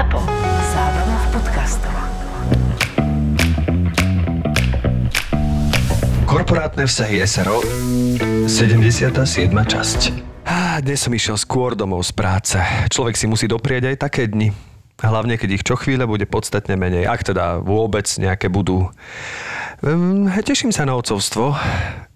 ZAPO. Zábrná v podcastov. Korporátne vzťahy SRO 77. časť Á, Dnes som išiel skôr domov z práce. Človek si musí doprieť aj také dni. Hlavne, keď ich čo chvíle bude podstatne menej. Ak teda vôbec nejaké budú. Um, teším sa na ocovstvo.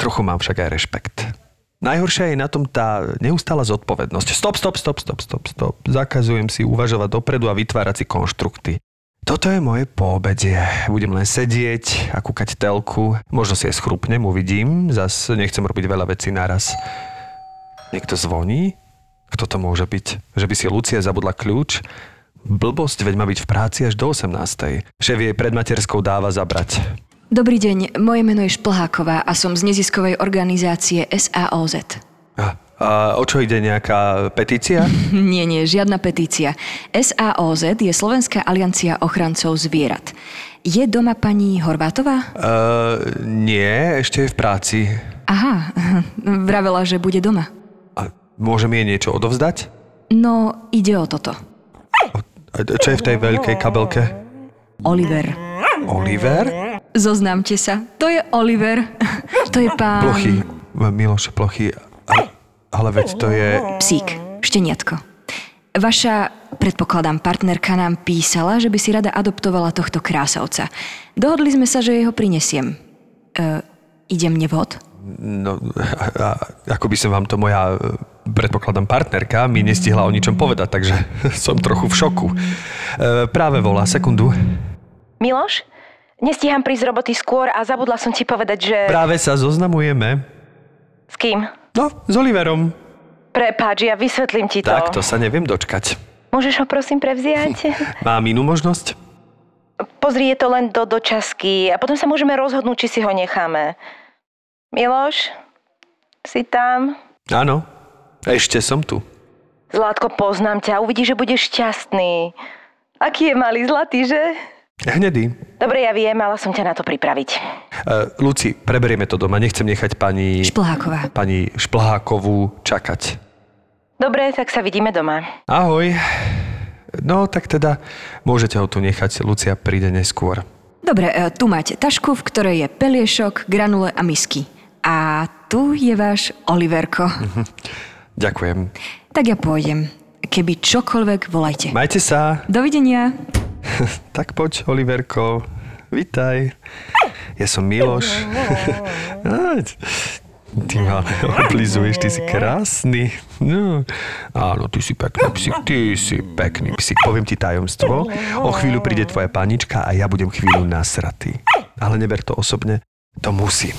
Trochu mám však aj rešpekt. Najhoršia je na tom tá neustála zodpovednosť. Stop, stop, stop, stop, stop, stop. Zakazujem si uvažovať dopredu a vytvárať si konštrukty. Toto je moje poobedie. Budem len sedieť a kúkať telku. Možno si aj schrupnem, uvidím. Zas nechcem robiť veľa vecí naraz. Niekto zvoní? Kto to môže byť? Že by si Lucia zabudla kľúč? Blbosť, veď má byť v práci až do 18. Šéf jej pred materskou dáva zabrať. Dobrý deň, moje meno je Šplháková a som z neziskovej organizácie SAOZ. A, a o čo ide nejaká petícia? Nie, nie, žiadna petícia. SAOZ je Slovenská aliancia ochrancov zvierat. Je doma pani Horvátová? Uh, nie, ešte je v práci. Aha, vravela, že bude doma. A môžem jej niečo odovzdať? No, ide o toto. A Čo je v tej veľkej kabelke? Oliver. Oliver? Zoznámte sa, to je Oliver. To je pán... Plochy. Miloš Plochy. Ale veď to je... Psík, šteniatko. Vaša, predpokladám, partnerka nám písala, že by si rada adoptovala tohto krásavca. Dohodli sme sa, že jeho prinesiem. E, idem nevhod? No, a, a, ako by som vám to moja, predpokladám, partnerka mi nestihla o ničom povedať, takže som trochu v šoku. E, práve volá, sekundu. Miloš? Nestíham prísť z roboty skôr a zabudla som ti povedať, že... Práve sa zoznamujeme. S kým? No, s Oliverom. Prepáč, ja vysvetlím ti to. Tak, to sa neviem dočkať. Môžeš ho prosím prevziať? Mám inú možnosť? Pozri, je to len do dočasky a potom sa môžeme rozhodnúť, či si ho necháme. Miloš? Si tam? Áno, ešte som tu. Zlátko, poznám ťa, uvidíš, že budeš šťastný. Aký je malý zlatý, že? Hnedý. Dobre, ja viem, mala som ťa na to pripraviť. Uh, Luci, preberieme to doma. Nechcem nechať pani... Šplháková. pani Šplhákovú čakať. Dobre, tak sa vidíme doma. Ahoj. No, tak teda môžete ho tu nechať. Lucia príde neskôr. Dobre, e, tu máte tašku, v ktorej je peliešok, granule a misky. A tu je váš Oliverko. Ďakujem. Tak ja pôjdem. Keby čokoľvek, volajte. Majte sa. Dovidenia. Tak poď, Oliverko. Vitaj. Ja som Miloš. Ty ma oblizuješ, ty si krásny. No. Áno, ty si pekný psík, ty si pekný psík. Poviem ti tajomstvo. O chvíľu príde tvoja panička a ja budem chvíľu nasratý. Ale neber to osobne. To musím.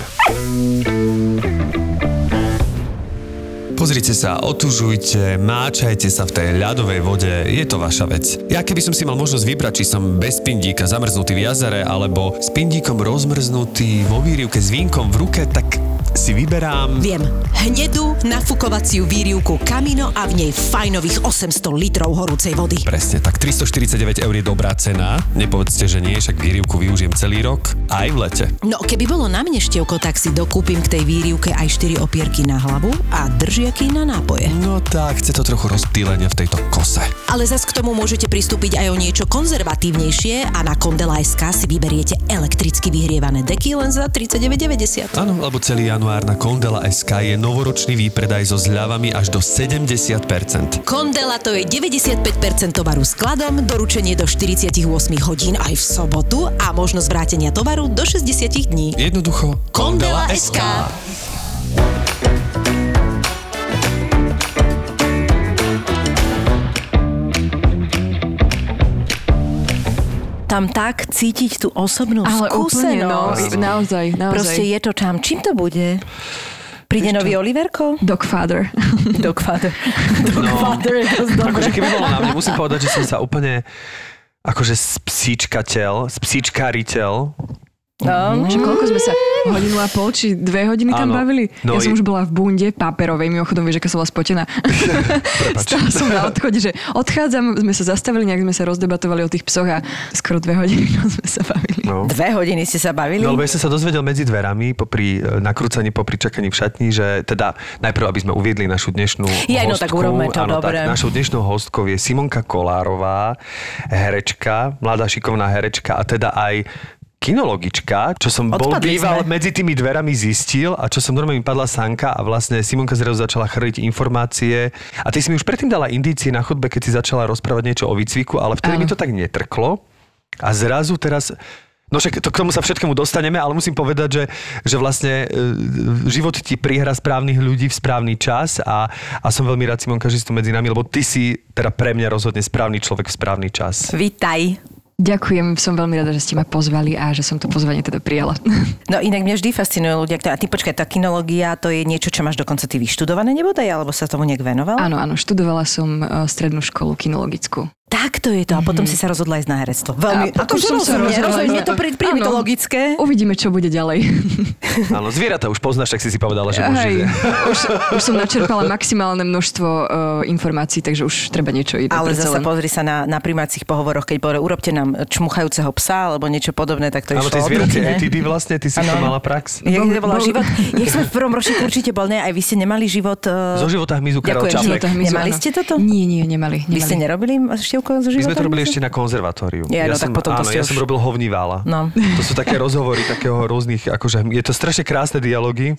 Pozrite sa, otužujte, máčajte sa v tej ľadovej vode, je to vaša vec. Ja keby som si mal možnosť vybrať, či som bez pindíka zamrznutý v jazere, alebo s pindíkom rozmrznutý vo výrivke s vínkom v ruke, tak si vyberám... Viem. Hnedú nafukovaciu výrivku Camino a v nej fajnových 800 litrov horúcej vody. Presne, tak 349 eur je dobrá cena. Nepovedzte, že nie, však výrivku využijem celý rok, aj v lete. No, keby bolo na mne števko, tak si dokúpim k tej výrivke aj 4 opierky na hlavu a držiaky na nápoje. No tak, chce to trochu rozptýlenia v tejto kose. Ale zas k tomu môžete pristúpiť aj o niečo konzervatívnejšie a na Kondela.sk si vyberiete elektricky vyhrievané deky len za 39,90. Áno, lebo celý január na Kondela SK je novoročný výpredaj so zľavami až do 70%. Kondela to je 95% tovaru skladom, doručenie do 48 hodín aj v sobotu a možnosť vrátenia tovaru do 60 dní. Jednoducho Kondela SK. Tam tak cítiť tú osobnú Ale úplne, no, skúsenosť. naozaj, naozaj. Proste je to tam. Čím to bude? Príde nový Oliverko? Dogfather. Dogfather. No, Dogfather je dosť dobré. akože keby bolo na mne, musím povedať, že som sa úplne akože spsíčkateľ, spsíčkariteľ No, Čo koľko sme sa hodinu a pol, či dve hodiny tam Áno. bavili? No ja som i- už bola v bunde paperovej, mimochodom vieš, aká som bola spotená. Stále som na odchode, že odchádzam, sme sa zastavili, nejak sme sa rozdebatovali o tých psoch a skoro dve hodiny sme sa bavili. No. Dve hodiny ste sa bavili? No, lebo ja som sa dozvedel medzi dverami, popri e, nakrúcaní, popri čakaní v šatni, že teda najprv, aby sme uviedli našu dnešnú no hostku. tak urobme to, áno, dobre. Tak, našou dnešnou hostkou je Simonka Kolárová, herečka, mladá šikovná herečka a teda aj kinologička, čo som bol Odpadli býval sme. medzi tými dverami zistil a čo som normálne mi padla sanka a vlastne Simonka zrazu začala chrliť informácie a ty si mi už predtým dala indície na chodbe, keď si začala rozprávať niečo o výcviku, ale vtedy Áno. mi to tak netrklo a zrazu teraz No však to, k tomu sa všetkému dostaneme, ale musím povedať, že, že vlastne e, život ti prihra správnych ľudí v správny čas a, a som veľmi rád, Simonka, že si tu medzi nami, lebo ty si teda pre mňa rozhodne správny človek v správny čas. Vítaj. Ďakujem, som veľmi rada, že ste ma pozvali a že som to pozvanie teda prijala. No inak mňa vždy fascinujú ľudia, a ty počkaj, tá kinológia to je niečo, čo máš dokonca ty vyštudované nebodaj, alebo sa tomu nejak venoval? Áno, áno, študovala som e, strednú školu kinologickú. Tak to je to. A potom si sa rozhodla ísť na herectvo. Veľmi, A potom som sa rozhodla rozumiem, to pri, príjme to logické. Uvidíme, čo bude ďalej. Áno, zvieratá už poznáš, tak si si povedala, že. Hej, už, už som načerpala maximálne množstvo uh, informácií, takže už treba niečo iné. Ale zase len. pozri sa na, na primácich pohovoroch, keď povedal, urobte nám čmuchajúceho psa alebo niečo podobné, tak to Áno, išlo tie od zvieracie etidy vlastne, ty si Áno, to mala prax. Jak Bol- to bola bol- život? Jak sme v prvom ročníku určite bol, ne? Aj vy ste nemali život... Uh... Zo života hmyzu hmyzu, Nemali ste toto? Nie, nie, nemali. Vy ste nerobili števko zo My života? sme to robili ešte na konzervatóriu. Ja, no, tak som, potom to áno, ste ja už- som robil hovnívála. No. To sú také rozhovory, takého rôznych, akože je to strašne krásne dialógy.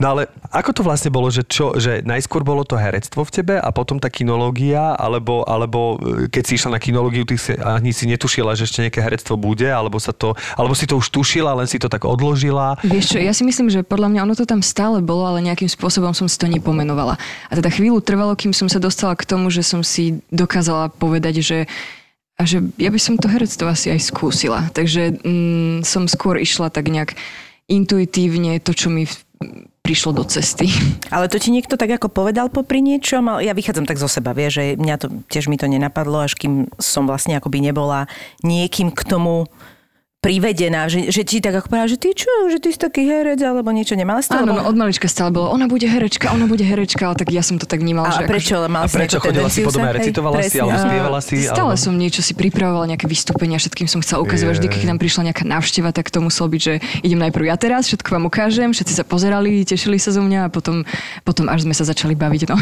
No ale ako to vlastne bolo, že čo, že najskôr bolo to herectvo v tebe a potom tá kinológia, alebo, alebo e, keď si išla na kinológiu, ty si ani si netušila, že ešte nejaké herectvo bude, alebo sa to, alebo si to už tušila, len si to tak odložila. Vieš čo, ja si myslím, že podľa mňa ono to tam stále bolo, ale nejakým spôsobom som si to nepomenovala. A teda chvíľu trvalo, kým som sa dostala k tomu, že som si dokázala povedať, že a že ja by som to herectvo asi aj skúsila. Takže mm, som skôr išla tak nejak intuitívne to, čo mi prišlo do cesty. Ale to ti niekto tak ako povedal popri niečom? Ja vychádzam tak zo seba, vieš, že mňa to, tiež mi to nenapadlo, až kým som vlastne akoby nebola niekým k tomu privedená, že, že ti tak ako povedala, že ty čo, že ty si taký herec alebo niečo nemala si to? Áno, no od malička stále bolo, ona bude herečka, ona bude herečka, ale tak ja som to tak vnímala, a že prečo? akože- Mal A si prečo chodila si tendenciu po dome, sa- hej, recitovala si alebo A- spievala si? Stále alebo... som niečo si pripravovala, nejaké vystúpenia, všetkým som chcela ukazovať. Vždy, keď nám prišla nejaká návšteva, tak to muselo byť, že idem najprv ja teraz, všetko vám ukážem, všetci sa pozerali, tešili sa zo mňa a potom, potom až sme sa začali baviť. No.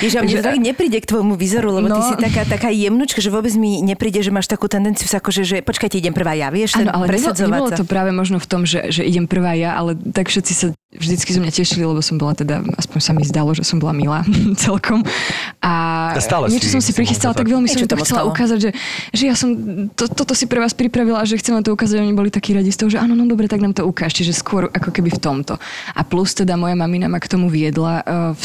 Ježiš, mne to tak nepríde k tvojmu výzoru, lebo ty No. si taká, taká jemnučka, že vôbec mi nepríde, že máš takú tendenciu sa akože, že počkajte, idem prvá ja, vieš, ten Áno, ale nebolo, presadzovať nebolo sa. to práve možno v tom, že, že idem prvá ja, ale tak všetci sa vždycky zo mňa tešili, lebo som bola teda, aspoň sa mi zdalo, že som bola milá celkom. A, A stále niečo si, som si prichystala, tak tak. veľmi som to chcela ostalo. ukázať, že, že ja som to, toto si pre vás pripravila a že chcem vám to ukázať, oni boli takí radi z toho, že áno, no dobre, tak nám to ukáž, čiže skôr ako keby v tomto. A plus teda moja mamina ma k tomu viedla eh, v,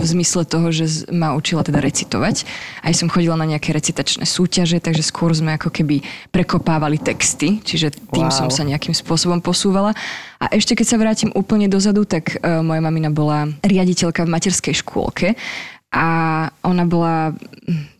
v zmysle toho, že ma učila teda recitovať. Aj som chodila na nejaké recitačné súťaže, takže skôr sme ako keby prekopávali texty, čiže tým Wow. som sa nejakým spôsobom posúvala. A ešte keď sa vrátim úplne dozadu, tak uh, moja mamina bola riaditeľka v materskej škôlke a ona bola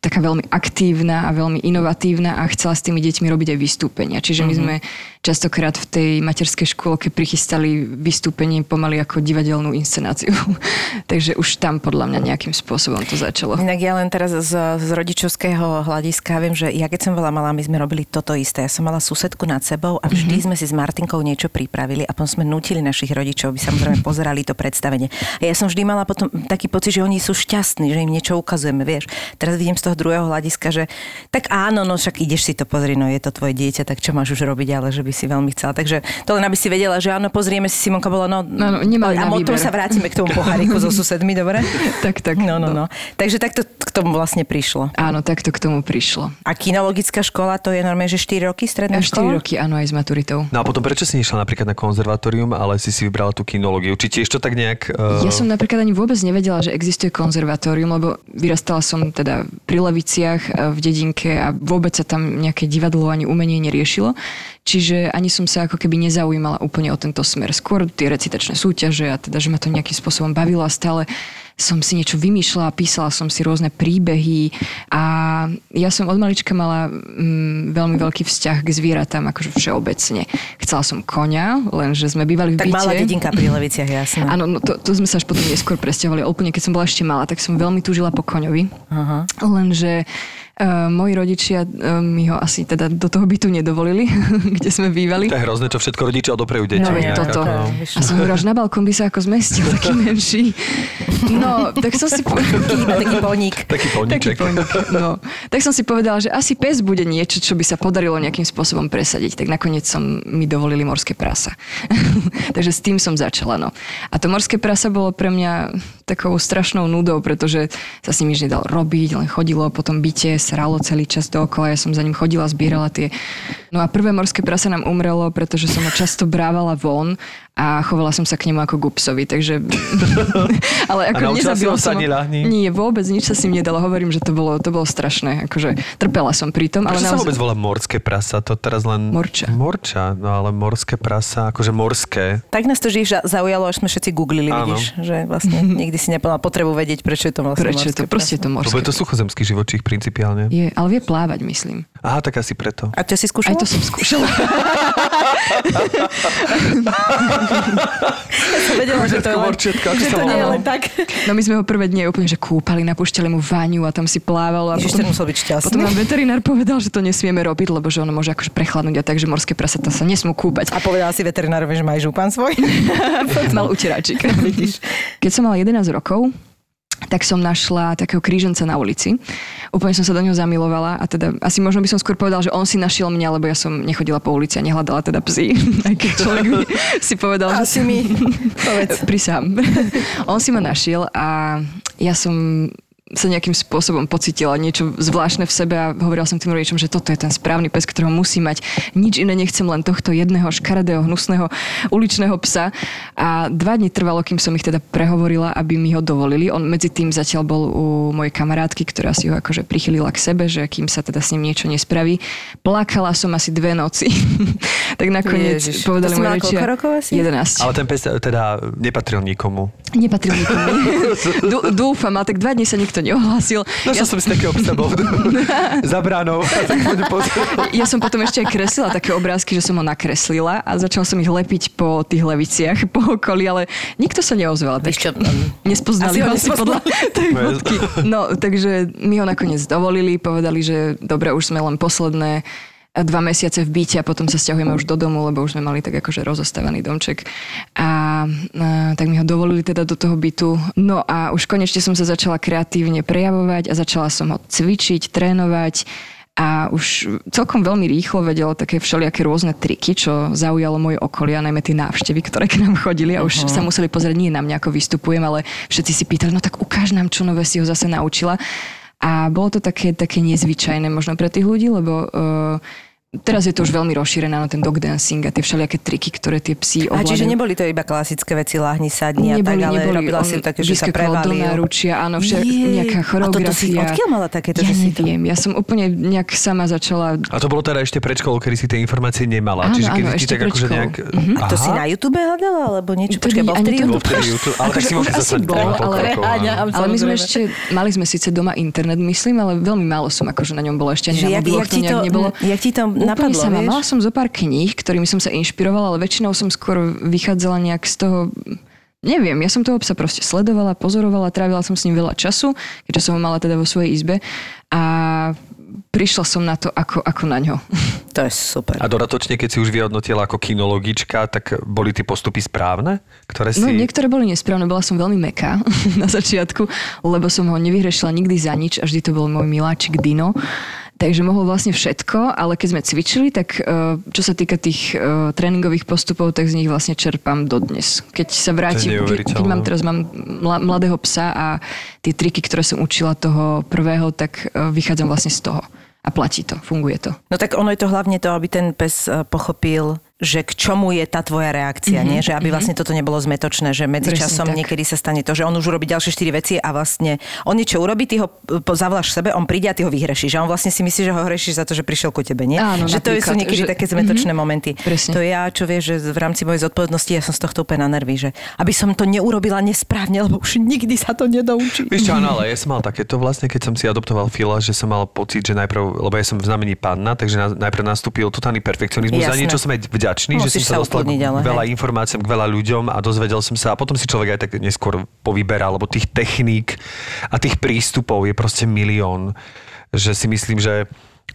taká veľmi aktívna a veľmi inovatívna a chcela s tými deťmi robiť aj vystúpenia. Čiže my sme častokrát v tej materskej škôlke prichystali vystúpenie pomaly ako divadelnú inscenáciu. Takže už tam podľa mňa nejakým spôsobom to začalo. Inak ja len teraz z, z rodičovského hľadiska viem, že ja keď som bola malá, my sme robili toto isté. Ja som mala susedku nad sebou a vždy mm-hmm. sme si s Martinkou niečo pripravili a potom sme nutili našich rodičov, aby samozrejme pozerali to predstavenie. A ja som vždy mala potom taký pocit, že oni sú šťastní, že im niečo ukazujeme, vieš. Teraz vidím z toho druhého hľadiska, že tak áno, no však ideš si to pozrieť, no je to tvoje dieťa, tak čo máš už robiť, ale že by si veľmi chcela. Takže to len aby si vedela, že áno, pozrieme si, Simonka bola, no, No, no, a potom výber. sa vrátime k tomu poháriku so susedmi, dobre? Tak, tak. No, no, no. Takže takto k tomu vlastne prišlo. Áno, tak to k tomu prišlo. A kinologická škola, to je normálne, že 4 roky stredná A 4 škola? roky, áno, aj s maturitou. No a potom prečo si nešla napríklad na konzervatórium, ale si si vybrala tú kinológiu? Či tiež to tak nejak... Uh... Ja som napríklad ani vôbec nevedela, že existuje konzervatórium, lebo vyrastala som teda pri Leviciach e, v dedinke a vôbec sa tam nejaké divadlo ani umenie neriešilo. Čiže ani som sa ako keby nezaujímala úplne o tento smer. Skôr tie recitačné súťaže a teda, že ma to nejakým spôsobom bavilo a stále som si niečo vymýšľala, písala som si rôzne príbehy a ja som od malička mala mm, veľmi veľký vzťah k zvieratám, akože všeobecne. Chcela som konia, lenže sme bývali v Tak byte. malá dedinka pri Leviciach, jasné. Áno, no to, to sme sa až potom neskôr presťahovali. Úplne keď som bola ešte malá, tak som veľmi túžila po koňovi. Aha. Lenže moji rodičia uh, mi ho asi teda do toho bytu nedovolili, kde sme bývali. To je hrozné, čo všetko rodičia odoprejú deťom. No, nejak, toto. ako- A som hovorila, že na balkón by sa ako zmestil taký menší. No, tak som si povedala... Taký poník. Taký poník, no. Tak som si povedala, že asi pes bude niečo, čo by sa podarilo nejakým spôsobom presadiť. Tak nakoniec som mi dovolili morské prasa. Takže s tým som začala. No. A to morské prasa bolo pre mňa takou strašnou nudou, pretože sa s ním nič nedalo robiť, len chodilo po tom byte, sralo celý čas dookola, ja som za ním chodila, zbierala tie... No a prvé morské prasa nám umrelo, pretože som ho často brávala von a chovala som sa k nemu ako gupsovi, takže... Ale ako si nezabila som sadni ľahni? Nie, vôbec nič sa s ním nedalo. Hovorím, že to bolo, to bolo strašné. Akože trpela som pri tom, ale Prečo sa naozaj... vôbec volá morské prasa? To teraz len... Morča. Morča, no ale morské prasa, akože morské. Tak nás to žiž zaujalo, až sme všetci googlili, Áno. vidíš, že vlastne nikdy si neplnala potrebu vedieť, prečo je to vlastne Prečo je to? morské Proste je to Lebo morské. je to suchozemský živočích principiálne. Je, ale vie plávať, myslím. Aha, tak asi preto. A to si Aj skúšala? to som skúšala. som vedela, že to je len, že sa to nie je len tak. No my sme ho prvé dni úplne, že kúpali, napúšťali mu váňu a tam si plávalo. A Ježiš, ten musel byť šťastný. potom nám veterinár povedal, že to nesmieme robiť, lebo že ono môže akože prechladnúť a tak, že morské prasatá sa nesmú kúpať. A povedala si veterinárovi, že má aj župan svoj. Mal uteráčik. Vidíš. Keď som mala 11 rokov, tak som našla takého kríženca na ulici. Úplne som sa do neho zamilovala a teda asi možno by som skôr povedala, že on si našiel mňa, lebo ja som nechodila po ulici a nehľadala teda psi. Aj keď človek si povedal, že Asi mi. Povedz. Prisám. on si ma našiel a ja som sa nejakým spôsobom pocitila niečo zvláštne v sebe a hovorila som tým rodičom, že toto je ten správny pes, ktorého musí mať. Nič iné nechcem, len tohto jedného škaredého, hnusného uličného psa. A dva dni trvalo, kým som ich teda prehovorila, aby mi ho dovolili. On medzi tým zatiaľ bol u mojej kamarátky, ktorá si ho akože prichylila k sebe, že kým sa teda s ním niečo nespraví. Plakala som asi dve noci. tak nakoniec Ježiš. povedali mala rodičia... koľko rokov asi? 11. Ale ten pes teda nepatril nikomu. Nepatril nikomu. Dú- Dúfam, ale tak dva dní sa nikto neohlásil. No Ja, som si takého psa bol za bránou. ja som potom ešte aj kreslila také obrázky, že som ho nakreslila a začal som ich lepiť po tých leviciach, po okolí, ale nikto sa neozval. Tak čo, nespoznali Asi ho asi podľa tej No, fotky. No, takže mi ho nakoniec dovolili, povedali, že dobre, už sme len posledné dva mesiace v byte a potom sa stiahujeme už do domu, lebo už sme mali tak akože rozostávaný domček. A, a tak mi ho dovolili teda do toho bytu. No a už konečne som sa začala kreatívne prejavovať a začala som ho cvičiť, trénovať a už celkom veľmi rýchlo vedelo také všelijaké rôzne triky, čo zaujalo moje okolia, najmä tie návštevy, ktoré k nám chodili a už sa museli pozrieť nie na mňa, ako vystupujem, ale všetci si pýtali, no tak ukáž nám, čo nové si ho zase naučila. A bolo to také, také nezvyčajné možno pre tých ľudí, lebo uh, teraz je to už veľmi rozšírené na ten dog dancing a tie všelijaké triky, ktoré tie psi A ovládajú. čiže neboli to iba klasické veci, lahni, sadni a tak, ale robila si to také, že sa do prevalil. náručia, áno, však, nejaká A choreografia. toto si odkiaľ mala takéto, Ja si to- neviem, ja som úplne nejak sama začala A to bolo teda ešte pred školou, kedy si tie informácie nemala. Áno, Čiže áno, ešte tak pred akože školou. nejak... Mhm. A to si na YouTube hľadala, alebo niečo? To Počkaj, bol vtedy to- YouTube? ale tak Akože si mohol asi bol, ale- my sme ešte, mali sme síce doma internet, myslím, ale veľmi málo som akože na ňom bola ešte ani na jak- mobiloch jak to ti nejak to- nebolo. jak ti to Úplne napadlo, sama. vieš? Mala som zo pár kníh, ktorými som sa inšpirovala, ale väčšinou som skôr vychádzala nejak z toho Neviem, ja som toho psa proste sledovala, pozorovala, trávila som s ním veľa času, keďže som ho mala teda vo svojej izbe a prišla som na to, ako, ako na ňo. To je super. A dodatočne, keď si už vyhodnotila ako kinologička, tak boli tie postupy správne? Ktoré si... No niektoré boli nesprávne, bola som veľmi meká na začiatku, lebo som ho nevyhrešila nikdy za nič a vždy to bol môj miláčik Dino. Takže mohol vlastne všetko, ale keď sme cvičili, tak eh, čo sa týka tých eh, tréningových postupov, tak z nich vlastne čerpám dodnes. Keď sa vrátim, keď, keď mám teraz mám mla- mladého psa a tie triky, ktoré som učila toho prvého, tak eh, vychádzam vlastne z toho. A platí to, funguje to. No tak ono je to hlavne to, aby ten pes e, pochopil, že k čomu je tá tvoja reakcia, mm-hmm, nie? Že aby vlastne toto nebolo zmetočné, že medzičasom tak. niekedy sa stane to, že on už urobí ďalšie štyri veci a vlastne on niečo urobí, ty ho po- zavoláš sebe, on príde a ty ho vyhrešíš. A on vlastne si myslí, že ho hrešíš za to, že prišiel ku tebe, nie? Áno, že to sú niekedy že- také zmetočné momenty. presne. To ja, čo vieš, že v rámci mojej zodpovednosti ja som z tohto úplne na nervy, že aby som to neurobila nesprávne, lebo už nikdy sa to nedoučí. Vieš čo, áno, ale ja som mal takéto vlastne, keď som si adoptoval Fila, že som mal pocit, že najprv, lebo ja som v znamení panna, takže na, najprv nastúpil totálny perfekcionizmus, za Jasné. niečo som aj vďačný, že Musíš som sa sa dostal ukludniť, ale k veľa hej. informáciám, k veľa ľuďom a dozvedel som sa a potom si človek aj tak neskôr povyberá, lebo tých techník a tých prístupov je proste milión, že si myslím, že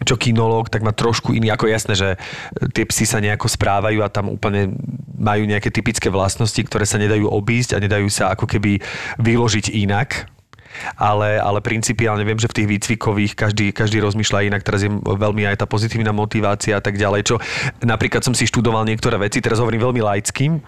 čo kinológ, tak má trošku iný, ako jasné, že tie psy sa nejako správajú a tam úplne majú nejaké typické vlastnosti, ktoré sa nedajú obísť a nedajú sa ako keby vyložiť inak. Ale, ale principiálne viem, že v tých výcvikových každý, každý rozmýšľa inak, teraz je veľmi aj tá pozitívna motivácia a tak ďalej, čo napríklad som si študoval niektoré veci, teraz hovorím veľmi laicky,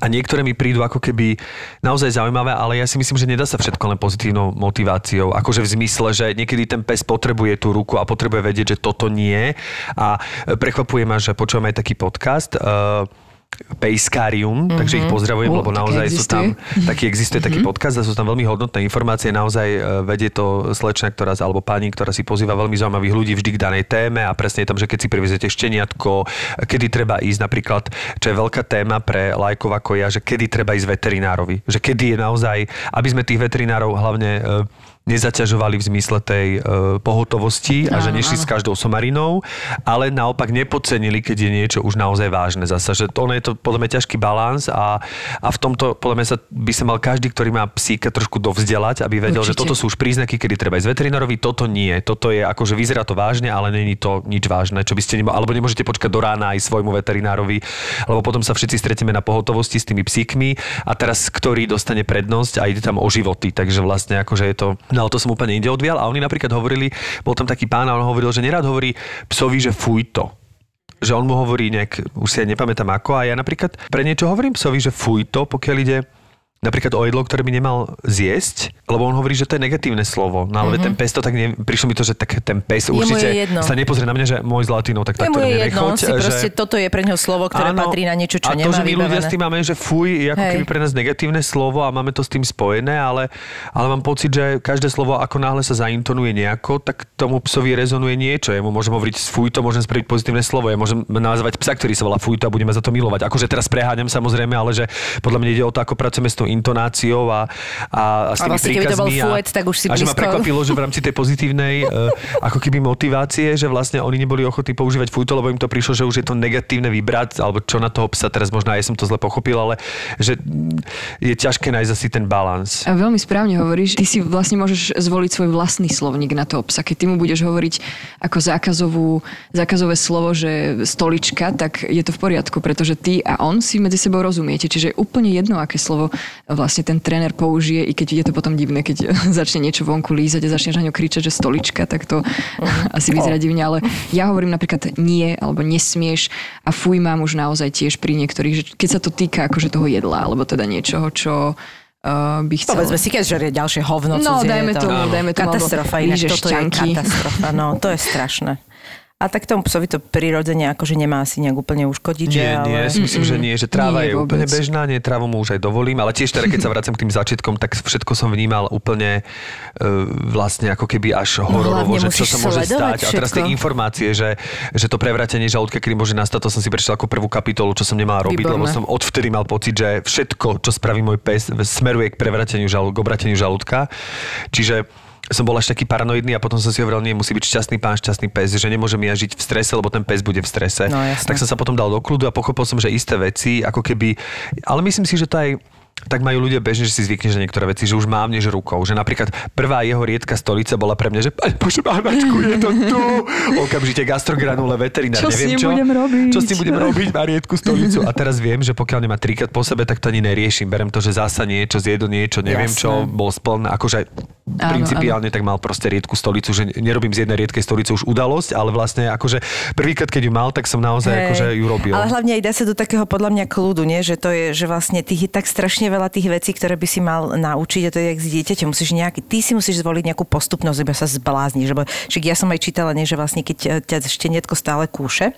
a niektoré mi prídu ako keby naozaj zaujímavé, ale ja si myslím, že nedá sa všetko len pozitívnou motiváciou. Akože v zmysle, že niekedy ten pes potrebuje tú ruku a potrebuje vedieť, že toto nie. A prekvapuje ma, že počúvam aj taký podcast, uh, Pejskárium, mm-hmm. takže ich pozdravujem, O, lebo naozaj sú tam, taký existuje taký podcast a sú tam veľmi hodnotné informácie, naozaj e, vedie to slečna, ktorá, alebo pani, ktorá si pozýva veľmi zaujímavých ľudí vždy k danej téme a presne je tam, že keď si privezete šteniatko, kedy treba ísť. Napríklad, čo je veľká téma pre lajkov ako ja, že kedy treba ísť veterinárovi, že kedy je naozaj, aby sme tých veterinárov hlavne e, nezaťažovali v zmysle tej e, pohotovosti a že nešli s každou somarinou, ale naopak nepodcenili, keď je niečo už naozaj vážne. Zasa, že to, ono je to podľa mňa ťažký balans a, a v tomto podľa mňa sa, by sa mal každý, ktorý má psíka trošku dovzdelať, aby vedel, že Určite. toto sú už príznaky, kedy treba ísť veterinárovi, toto nie, toto je akože vyzerá to vážne, ale není to nič vážne, čo by ste nebo, alebo nemôžete počkať do rána aj svojmu veterinárovi, lebo potom sa všetci stretieme na pohotovosti s tými psíkmi a teraz ktorý dostane prednosť a ide tam o životy, takže vlastne akože je to, no to som úplne inde odvial a oni napríklad hovorili, bol tam taký pán a on hovoril, že nerad hovorí psovi, že fuj to. Že on mu hovorí nejak, už si aj nepamätám ako, a ja napríklad pre niečo hovorím psovi, že fuj to, pokiaľ ide napríklad o jedlo, ktoré by nemal zjesť, lebo on hovorí, že to je negatívne slovo. No ale mm-hmm. ten pes to tak ne, prišlo mi to, že tak ten pes určite je jedno. sa nepozrie na mňa, že môj zlatino, tak takto Jemu na je jedno, nechoď, si proste, že... toto je pre neho slovo, ktoré Áno, patrí na niečo, čo a to, nemá že my ľudia s tým máme, že fuj, je ako Hej. keby pre nás negatívne slovo a máme to s tým spojené, ale, ale mám pocit, že každé slovo, ako náhle sa zaintonuje nejako, tak tomu psovi rezonuje niečo. Ja mu môžem hovoriť fuj, to môžem spraviť pozitívne slovo. Ja môžem nazvať psa, ktorý sa volá fuj, to a budeme za to milovať. Akože teraz preháňam samozrejme, ale že podľa mňa ide o to, ako pracujeme s tou intonáciou a, a, a s A tými vlastne, keby to bol príkazmi. fuet, tak už si a že ma prekvapilo, že v rámci tej pozitívnej uh, ako keby motivácie, že vlastne oni neboli ochotní používať fujto, lebo im to prišlo, že už je to negatívne vybrať, alebo čo na toho psa teraz možno aj som to zle pochopil, ale že mm, je ťažké nájsť asi ten balans. A veľmi správne hovoríš, ty si vlastne môžeš zvoliť svoj vlastný slovník na toho psa. Keď ty mu budeš hovoriť ako zákazovú, zákazové slovo, že stolička, tak je to v poriadku, pretože ty a on si medzi sebou rozumiete. Čiže je úplne jedno, aké slovo vlastne ten tréner použije, i keď je to potom divné, keď začne niečo vonku lízať a začneš na ňo kričať, že stolička, tak to asi vyzerá divne, ale ja hovorím napríklad nie, alebo nesmieš a fuj mám už naozaj tiež pri niektorých, že keď sa to týka akože toho jedla, alebo teda niečoho, čo uh, by chcel... Povedzme si, keď žerie ďalšie hovno. No, dajme to dajme alebo Katastrofa, inak toto šťanky. je katastrofa, no, to je strašné. A tak tomu psovi to prirodzene akože nemá asi nejak úplne uškodiť, že, Nie, nie, ale... si myslím, že nie, že tráva Nie je úplne vôbec. bežná, nie, trávu mu už aj dovolím, ale tiež teda, keď sa vracam k tým začiatkom, tak všetko som vnímal úplne uh, vlastne ako keby až hororovo, hlavne že čo sa môže stať. A teraz tie všetko. informácie, že, že to prevratenie žalúdka, kedy môže nastať, to som si prečítal ako prvú kapitolu, čo som nemal robiť, lebo Výborné. som odvtedy mal pocit, že všetko, čo spraví môj pes, smeruje k prevrateniu žalúdka, k obrateniu žalúdka. Čiže som bol až taký paranoidný a potom som si hovoril, nie, musí byť šťastný pán, šťastný pes, že nemôžem ja žiť v strese, lebo ten pes bude v strese. No, tak som sa potom dal do kľudu a pochopil som, že isté veci, ako keby, ale myslím si, že to aj tak majú ľudia bežne, že si zvykneš na niektoré veci, že už mávneš rukou. Že napríklad prvá jeho riedka stolica bola pre mňa, že Pane Bože, Mánačku, je to tu. Okamžite gastrogranule, veterinár, Čo s neviem ním čo. budem robiť? Čo s tým budem robiť, má riedku stolicu. A teraz viem, že pokiaľ nemá trikrát po sebe, tak to ani neriešim. Berem to, že zasa niečo, zjedol niečo, neviem Jasné. čo, bol spln, akože Áno, principiálne tak mal proste riedku stolicu, že nerobím z jednej riedkej stolice už udalosť, ale vlastne akože prvýkrát, keď ju mal, tak som naozaj Hej. akože ju robil. Ale hlavne aj dá sa do takého podľa mňa kľudu, nie? že to je, že vlastne tých je tak strašne veľa tých vecí, ktoré by si mal naučiť a to je jak s dieťaťom. Musíš nejaký, ty si musíš zvoliť nejakú postupnosť, iba sa zblázniš. Lebo však ja som aj čítala, nie, že vlastne keď ťa štenietko stále kúše,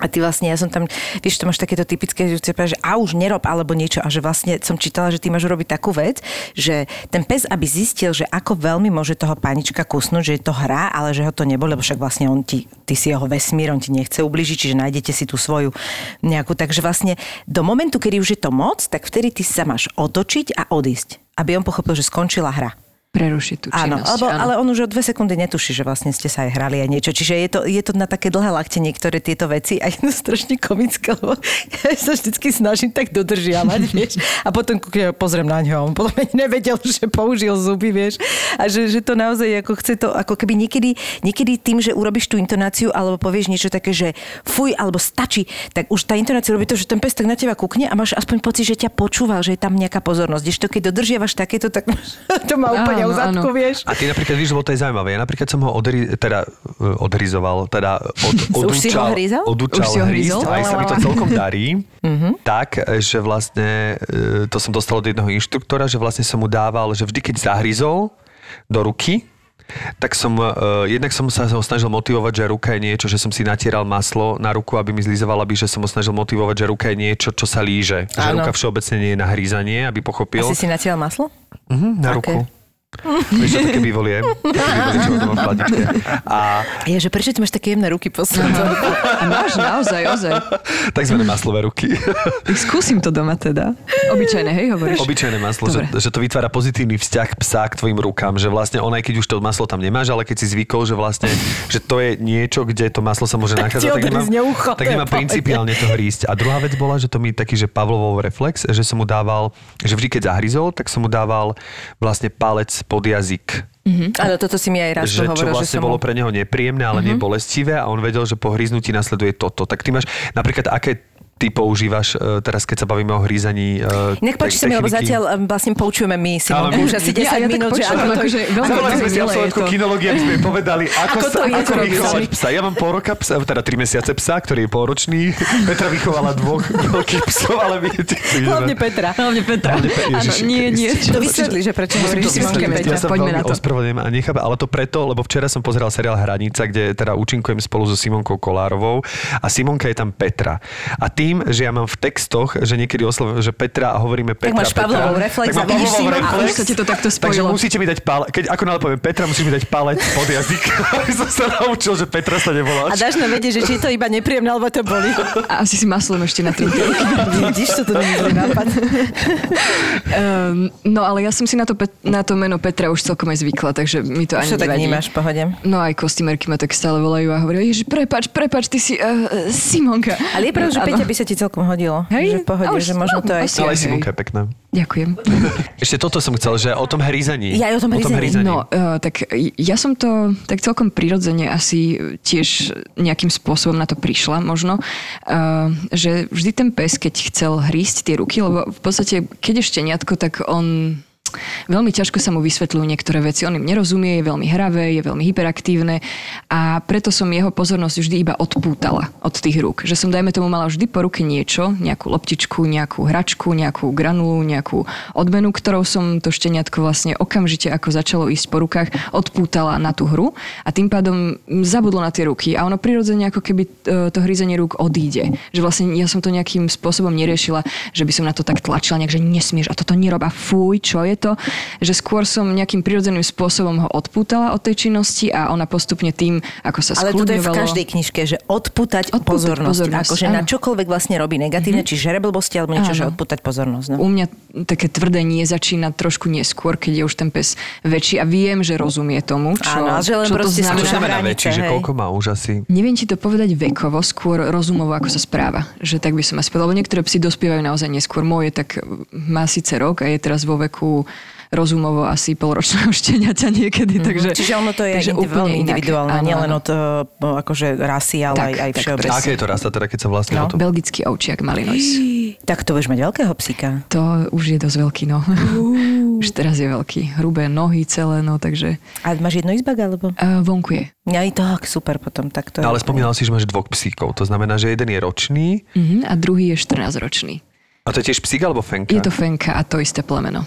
A ty vlastne, ja som tam, vieš, to máš takéto typické, že a už nerob alebo niečo a že vlastne som čítala, že ty máš urobiť takú vec, že ten pes, aby zistil, že ako veľmi môže toho panička kusnúť, že je to hra, ale že ho to nebolo, lebo však vlastne on ti, ty si jeho vesmír, on ti nechce ubližiť, čiže nájdete si tú svoju nejakú, takže vlastne do momentu, kedy už je to moc, tak vtedy ty sa máš otočiť a odísť, aby on pochopil, že skončila hra. Prerušiť tú Áno, činnosť. alebo, ale on už o dve sekundy netuší, že vlastne ste sa aj hrali a niečo. Čiže je to, je to na také dlhé lakte niektoré tieto veci a je to strašne komické, lebo ja sa vždycky snažím tak dodržiavať, vieš. A potom keď pozriem na ňo, on ani nevedel, že použil zuby, vieš. A že, že to naozaj ako chce to, ako keby niekedy, niekedy tým, že urobíš tú intonáciu alebo povieš niečo také, že fuj, alebo stačí, tak už tá intonácia robí to, že ten pes tak na teba kúkne a máš aspoň pocit, že ťa počúval, že je tam nejaká pozornosť. Ešte keď dodržiavaš takéto, tak to má úplne Áno, u zadku, áno. vieš. A ty napríklad, víš, lebo to je zaujímavé. Ja napríklad som ho odri, teda, e, odrizoval, teda od, Už si ho hryzal? odúčal Už si ho hryzol? aj sa mi to celkom darí. tak, že vlastne, e, to som dostal od jedného inštruktora, že vlastne som mu dával, že vždy, keď zahryzol do ruky, tak som, uh, jednak som sa ho snažil motivovať, že ruka je niečo, že som si natieral maslo na ruku, aby mi zlizoval, aby že som ho snažil motivovať, že ruka je niečo, čo sa líže. Že Áno. ruka všeobecne nie je na hrízanie, aby pochopil. Asi si natiaľ maslo? Mhm, na Aké? ruku. Vieš, čo také bývolie? A Je, že prečo ty máš také jemné ruky posledné? A máš naozaj, ozaj. takzvané maslové ruky. Skúsim to doma teda. Obyčajné, hej, hovoríš? Obyčajné maslo, že, že to vytvára pozitívny vzťah psa k tvojim rukám, že vlastne on aj keď už to maslo tam nemáš, ale keď si zvykol, že vlastne, že to je niečo, kde to maslo sa môže nachádzať, tak nemá, odrizne ucho, tak nemá principiálne to hrísť. A druhá vec bola, že to mi taký, že Pavlovov reflex, že som mu dával, že vždy keď zahryzol, tak som mu dával vlastne palec pod jazyk. Áno, toto si mi aj raz že čo hovoril, že vlastne som... bolo pre neho nepríjemné, ale mm-hmm. nie bolestivé a on vedel, že po hryznutí nasleduje toto. Tak ty máš napríklad, aké ty používaš e, teraz, keď sa bavíme o hrízaní e, Nech páči sa mi, lebo zatiaľ vlastne poučujeme my, Simonku, my- už asi 10 Ja- ja minút, že počúvam, ako to... akože veľmi- sme si kinológie, aby sme povedali, ako, Ako sa, to ako vychovať psa. Ja mám pol roka psa, teda 3 mesiace psa, ktorý je pôročný. Petra vychovala dvoch veľkých psov, ale viete. Hlavne Petra. Hlavne Petra. Hlavne Áno, nie, nie. To vysvetli, že prečo hovoríš Simonke Petra. Ja sa veľmi ospravedlňujem a nechápem, ale to preto, lebo včera som pozeral seriál Hranica, kde teda účinkujem spolu so Simonkou Kolárovou a Simonka je tam Petra. A tým, že ja mám v textoch, že niekedy oslovujem, že Petra a hovoríme Petra, máš Petra, Pavlovov reflex tak a vidíš Simon- a už sa ti to takto Takže spojilo. musíte mi dať palec, keď ako náhle poviem Petra, musíš mi dať palec pod jazyk, aby som sa naučil, že Petra sa A nevoláš. dáš nám vedieť, že či je to iba nepríjemné, alebo to boli. A asi si maslom ešte na ruky. Vidíš, čo to nie je nápad. Um, no ale ja som si na to, Pet- na to meno Petra už celkom aj zvykla, takže mi to ani Čo tak nevadí. vnímaš, pohode? No aj kostýmerky ma tak stále volajú a hovoria, ježiš, prepač, prepač, ty si uh, Simonka. Ale je pravda, že. Peťa by sa ti celkom hodilo. Hej? Že v pohode, už- že možno to no, aj... Ale aj hej. Simonka je pekná. Ďakujem. Ešte toto som chcel, že o tom hrízaní. Ja aj o tom hrízaní. No, uh, tak ja som to tak celkom prirodzene asi tiež nejakým spôsobom na to prišla možno, uh, že vždy ten pes, keď chcel hrísť tie ruky, lebo v podstate, keď je šteniatko, tak on veľmi ťažko sa mu vysvetľujú niektoré veci. On im nerozumie, je veľmi hravé, je veľmi hyperaktívne a preto som jeho pozornosť vždy iba odpútala od tých rúk. Že som, dajme tomu, mala vždy po ruke niečo, nejakú loptičku, nejakú hračku, nejakú granulu, nejakú odmenu, ktorou som to šteniatko vlastne okamžite, ako začalo ísť po rukách, odpútala na tú hru a tým pádom zabudlo na tie ruky a ono prirodzene ako keby e, to hryzenie rúk odíde. Že vlastne ja som to nejakým spôsobom neriešila, že by som na to tak tlačila nejak, že nesmieš a toto nerob a fuj, čo je to, že skôr som nejakým prirodzeným spôsobom ho odpútala od tej činnosti a ona postupne tým, ako sa Ale toto je v každej knižke, že odpútať, Odpútať pozornosť. pozornosť, Akože na čokoľvek vlastne robí negatívne, či žere blbosti, alebo niečo, Áno. že odpútať pozornosť. No. U mňa také tvrdé nie začína trošku neskôr, keď je už ten pes väčší a viem, že rozumie tomu, čo, Áno, a že len čo to znamená. čo znamená väčší, že koľko má už asi? Neviem ti to povedať vekovo, skôr rozumovo, ako sa správa. Že tak by som asi povedala, lebo niektoré psy dospievajú naozaj neskôr. Môj je tak, má síce rok a je teraz vo veku rozumovo asi polročného šteniaťa niekedy, takže... Čiže ono to je takže úplne individuálne, nielen od uh, akože rasy, ale Tak, aj, aj všeobecne. Aké je to rasta teda, keď sa vlastne No. o tom... Belgický ovčiak Malinois. Tak to budeš mať veľkého psíka. To už je dosť veľký, no. už teraz je veľký. Hrubé nohy celé, no, takže A máš jedno izbak, alebo? uh, vonku je. Aj tak, super potom. Tak to je... No, ale spomínal si, že máš dvoch psíkov. To znamená, že jeden je ročný Uh-huh. A druhý je 14-ročný. a to je tiež psík alebo fenka? Je to fenka a to isté plemeno.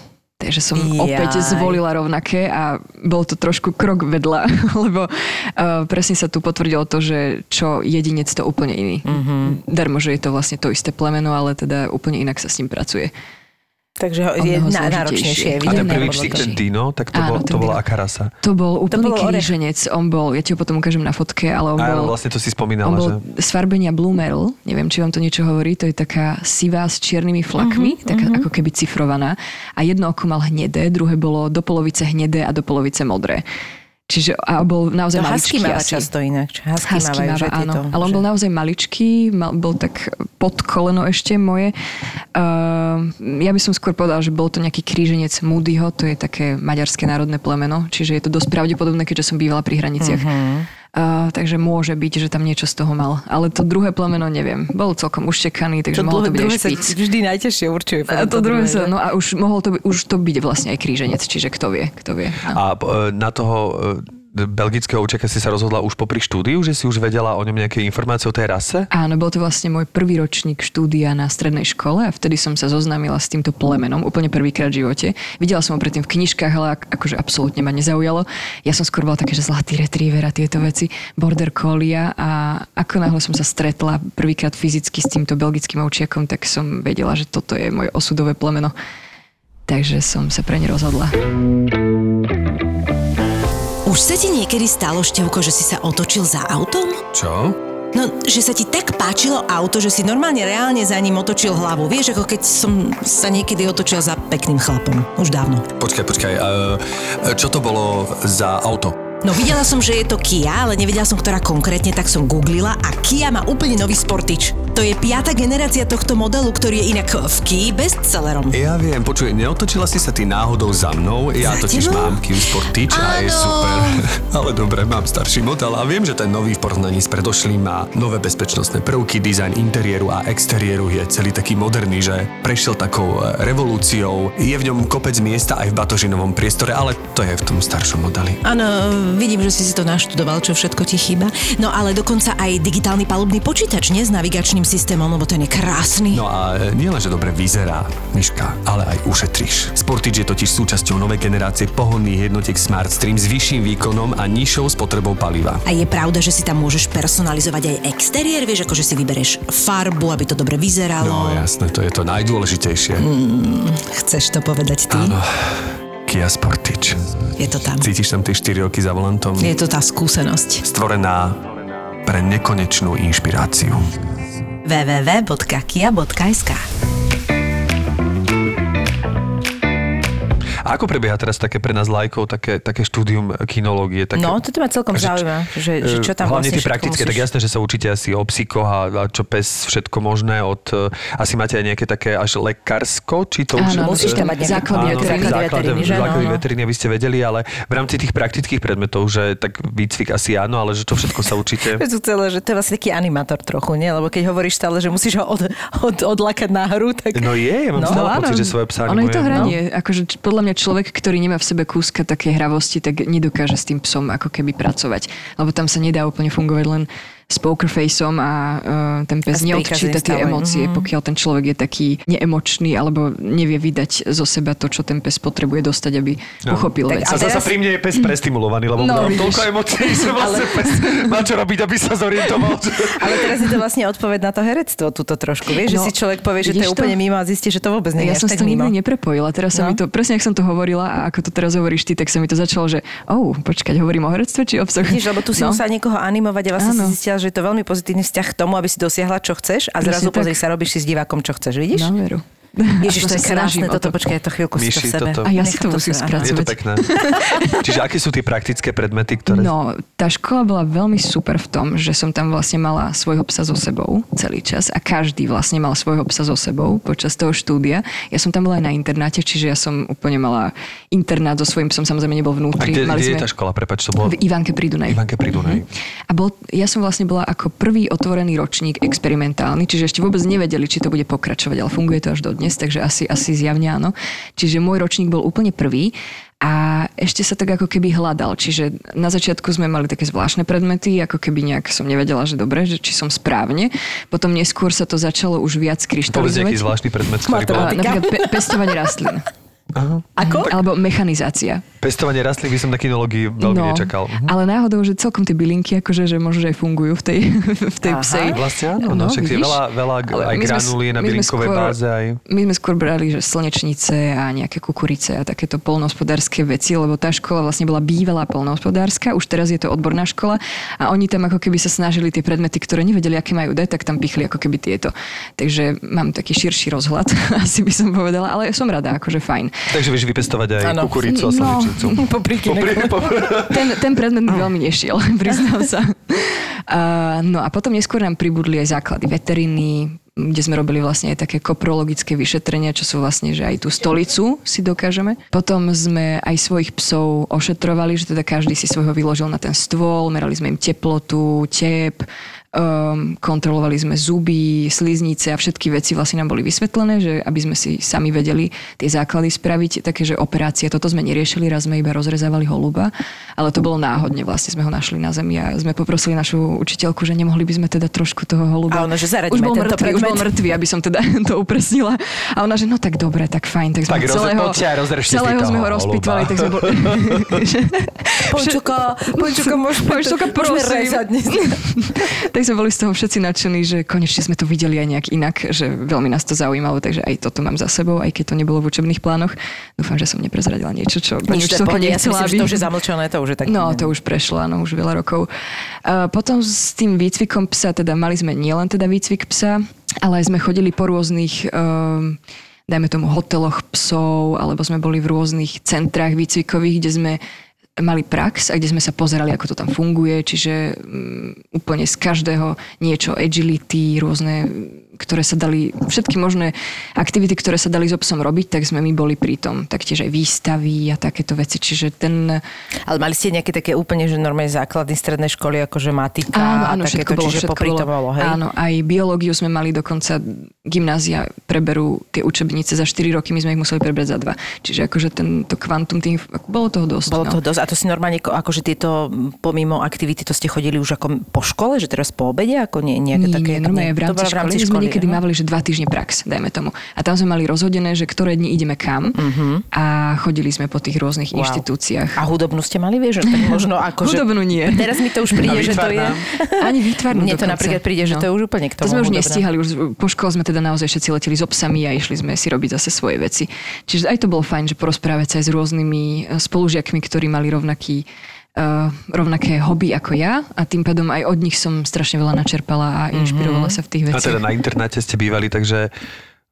Takže som Jaj. opäť zvolila rovnaké a bol to trošku krok vedľa, lebo uh, presne sa tu potvrdilo to, že čo jedinec to úplne iný. Mhm. Mm-hmm. Darmo, že je to vlastne to isté plemeno, ale teda úplne inak sa s ním pracuje. Takže O je zložitejšie. náročnejšie. A ten prvý psík, ten Dino, tak to, Áno, bol, to bola aká rasa? To bol úplný bol orech. kríženec. On bol, ja ti ho potom ukážem na fotke, ale on Áno, bol... vlastne to si On spomínala, bol že... z farbenia Blue Merle, neviem, či vám to niečo hovorí, to je taká sivá s čiernymi flakmi, uh-huh, taká uh-huh. ako keby cifrovaná. A jedno oko mal hnedé, druhé bolo do polovice hnedé a do polovice modré. Čiže a bol naozaj To husky maličký máva asi. často inak. Husky, Husky mávajú, máva, áno. tieto, Ale on že... bol naozaj maličký, mal, bol tak pod koleno ešte moje. Uh, ja by som skôr povedal, že bol to nejaký kríženec Moodyho, to je také maďarské národné plemeno, čiže je to dosť pravdepodobné, keďže som bývala pri hraniciach. Mhm. Uh, takže môže byť, že tam niečo z toho mal. Ale to druhé plemeno neviem. Bol celkom uštekaný, takže To mohol to byť aj druhé sa špic. vždy najťažšie určuje. A to druhé sa, že? no a už mohol to, by- už to byť vlastne aj kríženec, čiže kto vie, kto vie. No. A e, na toho e, belgického učeka si sa rozhodla už popri štúdiu, že si už vedela o ňom nejaké informácie o tej rase? Áno, bol to vlastne môj prvý ročník štúdia na strednej škole a vtedy som sa zoznámila s týmto plemenom úplne prvýkrát v živote. Videla som ho predtým v knižkách, ale ak- akože absolútne ma nezaujalo. Ja som skôr bola také, že zlatý retriever a tieto veci, border collie a ako náhle som sa stretla prvýkrát fyzicky s týmto belgickým ovčiakom, tak som vedela, že toto je moje osudové plemeno. Takže som sa pre ne rozhodla. Už sa ti niekedy stalo, Števko, že si sa otočil za autom? Čo? No, že sa ti tak páčilo auto, že si normálne reálne za ním otočil hlavu. Vieš, ako keď som sa niekedy otočil za pekným chlapom. Už dávno. Počkaj, počkaj. Uh, čo to bolo za auto? No videla som, že je to Kia, ale nevedela som, ktorá konkrétne, tak som googlila a Kia má úplne nový Sportič. To je piata generácia tohto modelu, ktorý je inak v Kii bestsellerom. Ja viem, počuj, neotočila si sa ty náhodou za mnou? Ja Za totiž tebou? mám Kia Sportage a je super. Ale dobre, mám starší model a viem, že ten nový v porovnaní s predošlým má nové bezpečnostné prvky, dizajn interiéru a exteriéru je celý taký moderný, že prešiel takou e, revolúciou. Je v ňom kopec miesta aj v batožinovom priestore, ale to je v tom staršom modeli. Áno, vidím, že si si to naštudoval, čo všetko ti chýba. No ale dokonca aj digitálny palubný počítač, nie s navigačným systémom, lebo ten je krásny. No a e, nielen, že dobre vyzerá, Miška, ale aj ušetríš. Sportage je totiž súčasťou novej generácie pohodných jednotiek Smart Stream s vyšším výkonom a nižšou spotrebou paliva. A je pravda, že si tam môžeš personalizovať aj exteriér, vieš, ako že si vybereš farbu, aby to dobre vyzeralo. No jasné, to je to najdôležitejšie. Chceš to povedať ty? Áno. Kia Sportage. Je to tam. Cítiš tam tie 4 roky za volantom? Je to tá skúsenosť. Stvorená pre nekonečnú inšpiráciu. www.kia.sk A ako prebieha teraz také pre nás lajkov, také, také štúdium kinológie? Také, No, toto ma celkom zaujíma, že, že čo tam Hlavne vlastne tie praktické, musíš... tak jasné, že sa učíte asi o psychoch a, a čo pes, všetko možné od... e, Asi máte aj nejaké také až lekársko, či to už... Áno, musíš tam mať základy Áno, veteriny. základy veteriny, že? základy No, no. aby ste vedeli, ale v rámci tých praktických predmetov, že tak výcvik asi áno, ale že čo všetko sa učíte. Som chcela, že to je vlastne taký animátor trochu, nie? Lebo keď hovoríš stále, že musíš ho od, od, odlakať na hru, tak... No je, ja mám No, stále áno. pocit, že svoje psa Ono je to animujem. hranie. Akože č- podľa mňa človek, ktorý nemá v sebe kúska také hravosti, tak nedokáže s tým psom ako keby pracovať. Lebo tam sa nedá úplne fungovať len s poker faceom a uh, ten pes neodčíta tie emócie, Mhm. pokiaľ ten človek je taký neemočný alebo nevie vydať zo seba to, čo ten pes potrebuje dostať, aby No. uchopil Tak vec. A A teraz- pri mne je pes prestimulovaný, lebo No, mám toľko emócií, že vlastne pes má čo robiť, aby sa zorientoval. Ale teraz je to vlastne odpoveď na to herectvo, túto trošku. Vieš, že No, si človek povie, že to je vidíš to? úplne mimo a zistí, že to vôbec nie je Ja som to nikdy neprepojila. Teraz sa No. mi to, presne ak som to hovorila a ako to teraz hovoríš ty, tak sa mi to začalo, že oh, počkať, hovorím o herectve či o psoch? Vidíš, lebo tu si No. musela niekoho animovať a vlastne si zistila, že je to veľmi pozitívny vzťah k tomu, aby si dosiahla, čo chceš a zrazu tak. pozri sa, robíš si s divákom, čo chceš, vidíš? Na veru. Ježiš, to je krásne, toto, to. počkaj, to chvíľku si to Myši, v sebe. toto- A ja si to musím spracovať. Je to pekné. Čiže aké sú tie praktické predmety, ktoré... No, tá škola bola veľmi super v tom, že som tam vlastne mala svojho psa so sebou celý čas a každý vlastne mal svojho psa so sebou počas toho štúdia. Ja som tam bola aj na internáte, čiže ja som úplne mala internát so svojím psom, samozrejme nebol A vnútri. kde, mali kde je tá škola? Prepač, to bolo... v Ivanke pri Dunaj. Ivanke pri Dunaj. A bol, ja som vlastne bola ako prvý otvorený ročník experimentálny, čiže ešte vôbec nevedeli, či to bude pokračovať, ale funguje to až do dnes, takže asi, asi zjavne áno. Čiže môj ročník bol úplne prvý a ešte sa tak ako keby hľadal. Čiže na začiatku sme mali také zvláštne predmety, ako keby nejak som nevedela, že dobre, že či som správne. Potom neskôr sa to začalo už viac Povedz nejaký kryštalizovať. zvláštny predmet, ktorý bol... Napríklad pe- pestovanie rastlín. Aha. Ako? Alebo mechanizácia. Pestovanie rastlín by som na kinológii veľmi nečakal. Mhm. Ale náhodou, že celkom tie bylinky, akože, že možno že aj fungujú v tej, v tej Aha. psej. Vlastne áno, no, však je veľa, veľa aj granuly na bylinkovej báze. Aj... My sme skôr brali, že slnečnice a nejaké kukurice a takéto polnohospodárske veci, lebo tá škola vlastne bola bývalá polnohospodárska, už teraz je to odborná škola a oni tam ako keby sa snažili tie predmety, ktoré nevedeli, aké majú dať, tak tam pichli ako keby tieto. Takže mám taký širší rozhľad, asi by som povedala, ale som rada, akože fajn. Takže vieš vypestovať aj Áno. kukuricu a No. slnečnicu. Popri Popri- popri- ten, ten predmet mi veľmi nešiel, priznám sa. Uh, no a potom neskôr nám pribudli aj základy veteriny, kde sme robili vlastne aj také koprologické vyšetrenia, čo sú vlastne, že aj tú stolicu si dokážeme. Potom sme aj svojich psov ošetrovali, že teda každý si svojho vyložil na ten stôl, merali sme im teplotu, tep, um, kontrolovali sme zuby, sliznice a všetky veci vlastne nám boli vysvetlené, že aby sme si sami vedeli tie základy spraviť, také, že operácie, toto sme neriešili, raz sme iba rozrezávali holuba, ale to bolo náhodne, vlastne sme ho našli na zemi a sme poprosili našu učiteľku, že nemohli by sme teda trošku toho holuba. A ona, že už bol mŕtvý, už bol mŕtvý, aby som teda to upresnila. A ona, že no tak dobre, tak fajn, tak sme Tak roz- celého, celého sme ho rozpitvali, tak sme boli... Počuka, počuka, môžeme, Počuka, prosím. tak sme boli z toho všetci nadšení, že konečne sme to videli aj nejak inak, že veľmi nás to zaujímalo, takže aj toto mám za sebou, aj keď to nebolo v učebných plánoch. Dúfam, že som neprezradila niečo, čo Nič, to pohode, ja si myslím, že to už je zamlčané, to už je tak. No, to už prešlo, áno, už veľa rokov. Uh, potom s tým výcvikom psa, teda mali sme nielen teda výcvik psa, ale aj sme chodili po rôznych, um, dajme tomu, hoteloch psov, alebo sme boli v rôznych centrách výcvikových, kde sme mali prax a kde sme sa pozerali, ako to tam funguje, čiže um, úplne z každého niečo agility, rôzne, ktoré sa dali, všetky možné aktivity, ktoré sa dali so psom robiť, tak sme my boli pri tom. Taktiež aj výstavy a takéto veci, čiže ten... Ale mali ste nejaké také úplne, že normálne základné stredné školy, akože matika Áno, áno, a všetko takéto, bolo, čiže všetko bolo. bolo, hej? Áno, aj biológiu sme mali dokonca, gymnázia preberú tie učebnice za 4 roky, my sme ich museli prebrať za 2. Čiže akože tento kvantum, tým, bolo toho dosť. Bolo no. to dosť. A to si normálne, ko- akože tieto pomimo aktivity, to ste chodili už ako po škole, že teraz po obede, ako nie, nejaké Nie, také... nie, normálne v rámci, školy, sme niekedy aha. mávali, že dva týždne prax, dajme tomu. A tam sme mali rozhodené, že ktoré dni ideme kam a chodili sme po tých rôznych Wow. inštitúciách. A hudobnú ste mali, vieš? že Tak možno ako, že... Hudobnú nie. Teraz mi to už príde, že to je... Ani výtvarnú Mne to dokonca. napríklad príde, že to je už úplne k tomu To sme už hudobná. nestíhali, už po škole sme teda naozaj všetci leteli s obsami a išli sme si robiť zase svoje veci. Čiže aj to bolo fajn, že porozprávať sa aj s rôznymi eh, spolužiakmi, ktorí mali rovnaký uh, rovnaké hobby ako ja a tým pádom aj od nich som strašne veľa načerpala a inšpirovala sa v tých A veciach. teda na internáte ste bývali, takže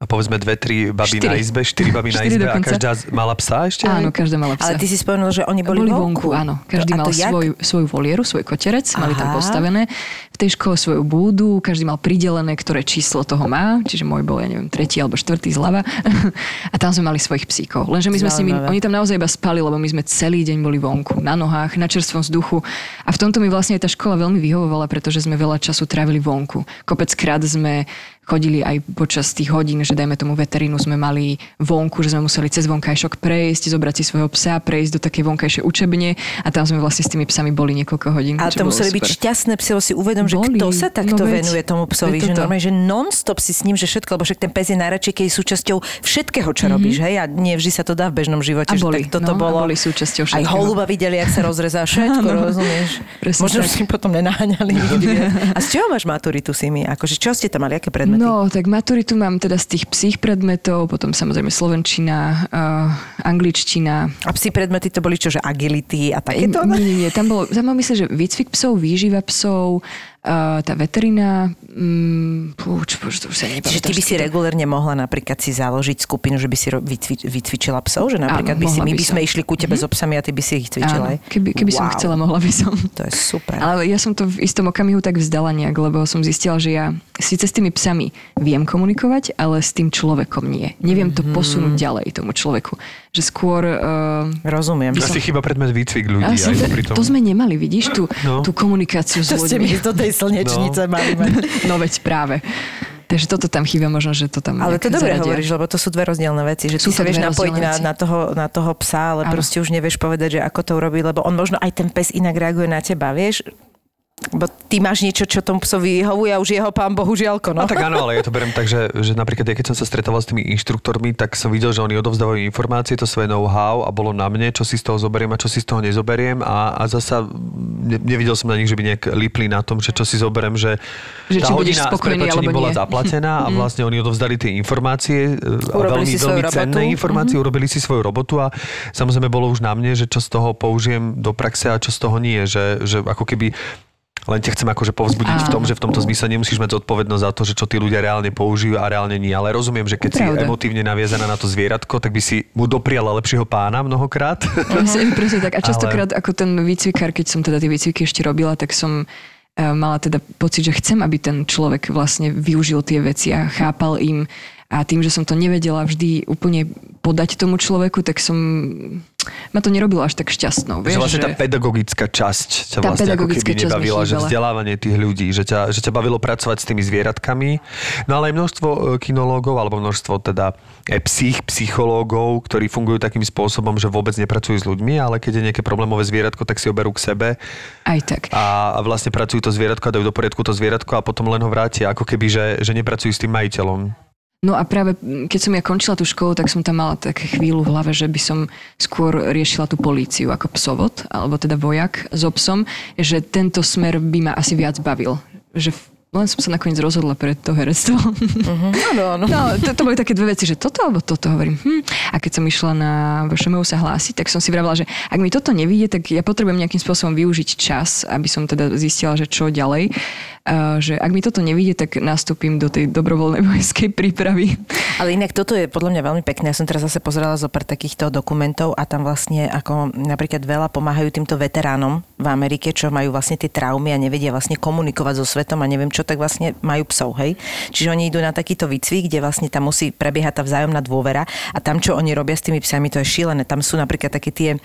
a povedzme dve, tri baby Štyri. na izbe, štyri baby na Štyri izbe a dokonca. každá z- mala psa ešte? Áno, každá mala psa. Ale ty si spomenul, že oni boli, boli vonku, áno. Každý A mal jak? svoj, svoju volieru, svoj koterec, mali tam Aha. postavené. V tej škole svoju búdu, každý mal pridelené, ktoré číslo toho má, čiže môj bol, ja neviem, tretí alebo štvrtý zľava. a tam sme mali svojich psíkov. Lenže my sme s nimi, Zaujímavé. oni tam naozaj iba spali, lebo my sme celý deň boli vonku, na nohách, na čerstvom vzduchu. A v tomto mi vlastne aj tá škola veľmi vyhovovala, pretože sme veľa času trávili vonku. Kopeckrát sme chodili aj počas tých hodín, že dajme tomu veterínu sme mali vonku, že sme museli cez vonkajšok prejsť, zobrať si svojho psa, prejsť do takej vonkajšej učebne a tam sme vlastne s tými psami boli niekoľko hodín. Ale to museli byť šťastné psy, si uvedom, že Boli. kto sa takto No veď, venuje tomu psovi, že normálne, že non-stop si s ním, že všetko, lebo však ten pes je najradšej, keď je súčasťou všetkého, čo robíš, hej, a nie vždy sa to dá v bežnom živote. A že boli, tak toto no, a bolo. boli súčasťou Aj všetkého. holuba videli, jak sa rozrezá všetko, Áno. rozumieš? Presne Možno tak. si potom nenaháňali nikdy. A z čoho máš maturitu si mi? Akože čo ste tam mali, aké predmety? No, tak maturitu mám teda z tých psích predmetov, potom samozrejme slovenčina, uh, angličtina. A psi predmety to boli čo, že agility a takéto? Nie, nie, nie, tam bolo, tam mám myslím, že výcvik psov, výživa psov, uh, tá veterina, um, púč, púč, to už sa nepamätám. Čiže ty by si všetko. regulérne mohla napríklad si založiť skupinu, že by si vycvi- vycvičila psov? Že napríklad Áno, by si, my by by sme som. išli ku tebe s obsami a ty by si ich cvičila? Áno, keby, keby som Wow. chcela, mohla by som. To je super. Ale ja som to v istom okamihu tak vzdala nejak, lebo som zistila, že ja síce s tými psami viem komunikovať, ale s tým človekom nie. Neviem to Mhm. posunúť ďalej tomu človeku. Že skôr... Uh, Rozumiem. Asi chyba predmet výcvik ľudí. ja som, aj popri tom. to sme nemali, vidíš, tú, No. tú komunikáciu s To ste mi ľuďmi. do tej slnečnice mali mať. No veď práve. Takže toto tam chýba, možno, že to tam Ale to dobre zaradia. hovoríš, lebo to sú dve rozdielne veci, že ty Sú sa to vieš napojiť na, na, toho, na toho psa, ale Áno. proste už nevieš povedať, že ako to urobí, lebo on možno aj ten pes inak reaguje na teba, vieš? Bo ty máš niečo, čo tomu psovi vyhovuje a už jeho pán bohužiaľko, no. No tak áno, ale ja to beriem tak, že, že napríklad ja keď som sa stretával s tými inštruktormi, tak som videl, že oni odovzdávajú informácie, to svoje know-how a bolo na mne, čo si z toho zoberiem a čo si z toho nezoberiem a, a zasa ne, nevidel som na nich, že by nejak lipli na tom, že čo si zoberiem, že, Že tá hodina s bola zaplatená a vlastne oni odovzdali tie informácie e, a Urobili veľmi, si veľmi cenné robotu. informácie, urobili si svoju robotu a samozrejme bolo už na mne, že čo z toho použijem do praxe a čo z toho nie, že, že ako keby len ťa chcem akože povzbudiť v tom, že v tomto zmysle nemusíš mať zodpovednosť za to, že čo tí ľudia reálne použijú a reálne nie. Ale rozumiem, že keď si Pravda. emotívne naviazaná na to zvieratko, tak by si mu dopriala lepšieho pána mnohokrát. Presne, presne tak. A častokrát ako ten výcvikár, keď som teda tie výcviky ešte robila, tak som e, mala teda pocit, že chcem, aby ten človek vlastne využil tie veci a chápal im. A tým, že som to nevedela vždy úplne podať tomu človeku, tak som ma to nerobilo až tak šťastnou. Vieš, Vieš, vlastne že... tá pedagogická časť ťa Tá vlastne ako keby nebavila, že vzdelávanie tých ľudí, že ťa, že ťa bavilo pracovať s tými zvieratkami. No ale aj množstvo e, kinológov, alebo množstvo teda e, psych, psychológov, ktorí fungujú takým spôsobom, že vôbec nepracujú s ľuďmi, ale keď je nejaké problémové zvieratko, tak si ho berú k sebe Aj tak. a, a vlastne pracujú to zvieratko a dajú do poriadku to zvieratko a potom len ho vrátia, ako keby, že, že nepracujú s tým majiteľom. No a práve keď som ja končila tú školu, tak som tam mala také chvíľu v hlave, že by som skôr riešila tú políciu ako psovod, alebo teda vojak so psom, že tento smer by ma asi viac bavil. Že len som sa nakoniec rozhodla pre to herectvo. Áno, áno. No, to, to boli také dve veci, že toto alebo toto hovorím. Hm. A keď som išla na VŠMU sa hlásiť, tak som si vravela, že ak mi toto nevíde, tak ja potrebujem nejakým spôsobom využiť čas, aby som teda zistila, že čo ďalej. Že ak mi toto nevíde, tak nastúpim do tej dobrovoľnej vojenskej prípravy. Ale inak toto je podľa mňa veľmi pekné. Ja som teraz zase pozerala zo pár takýchto dokumentov a tam vlastne ako napríklad veľa pomáhajú týmto veteránom v Amerike, čo majú vlastne tie traumy a nevedia vlastne komunikovať so svetom a neviem čo, tak vlastne majú psov, hej. Čiže oni idú na takýto výcvik, kde vlastne tam musí prebiehať tá vzájomná dôvera a tam, čo oni robia s tými psami, to je šílené. Tam sú napríklad také tie,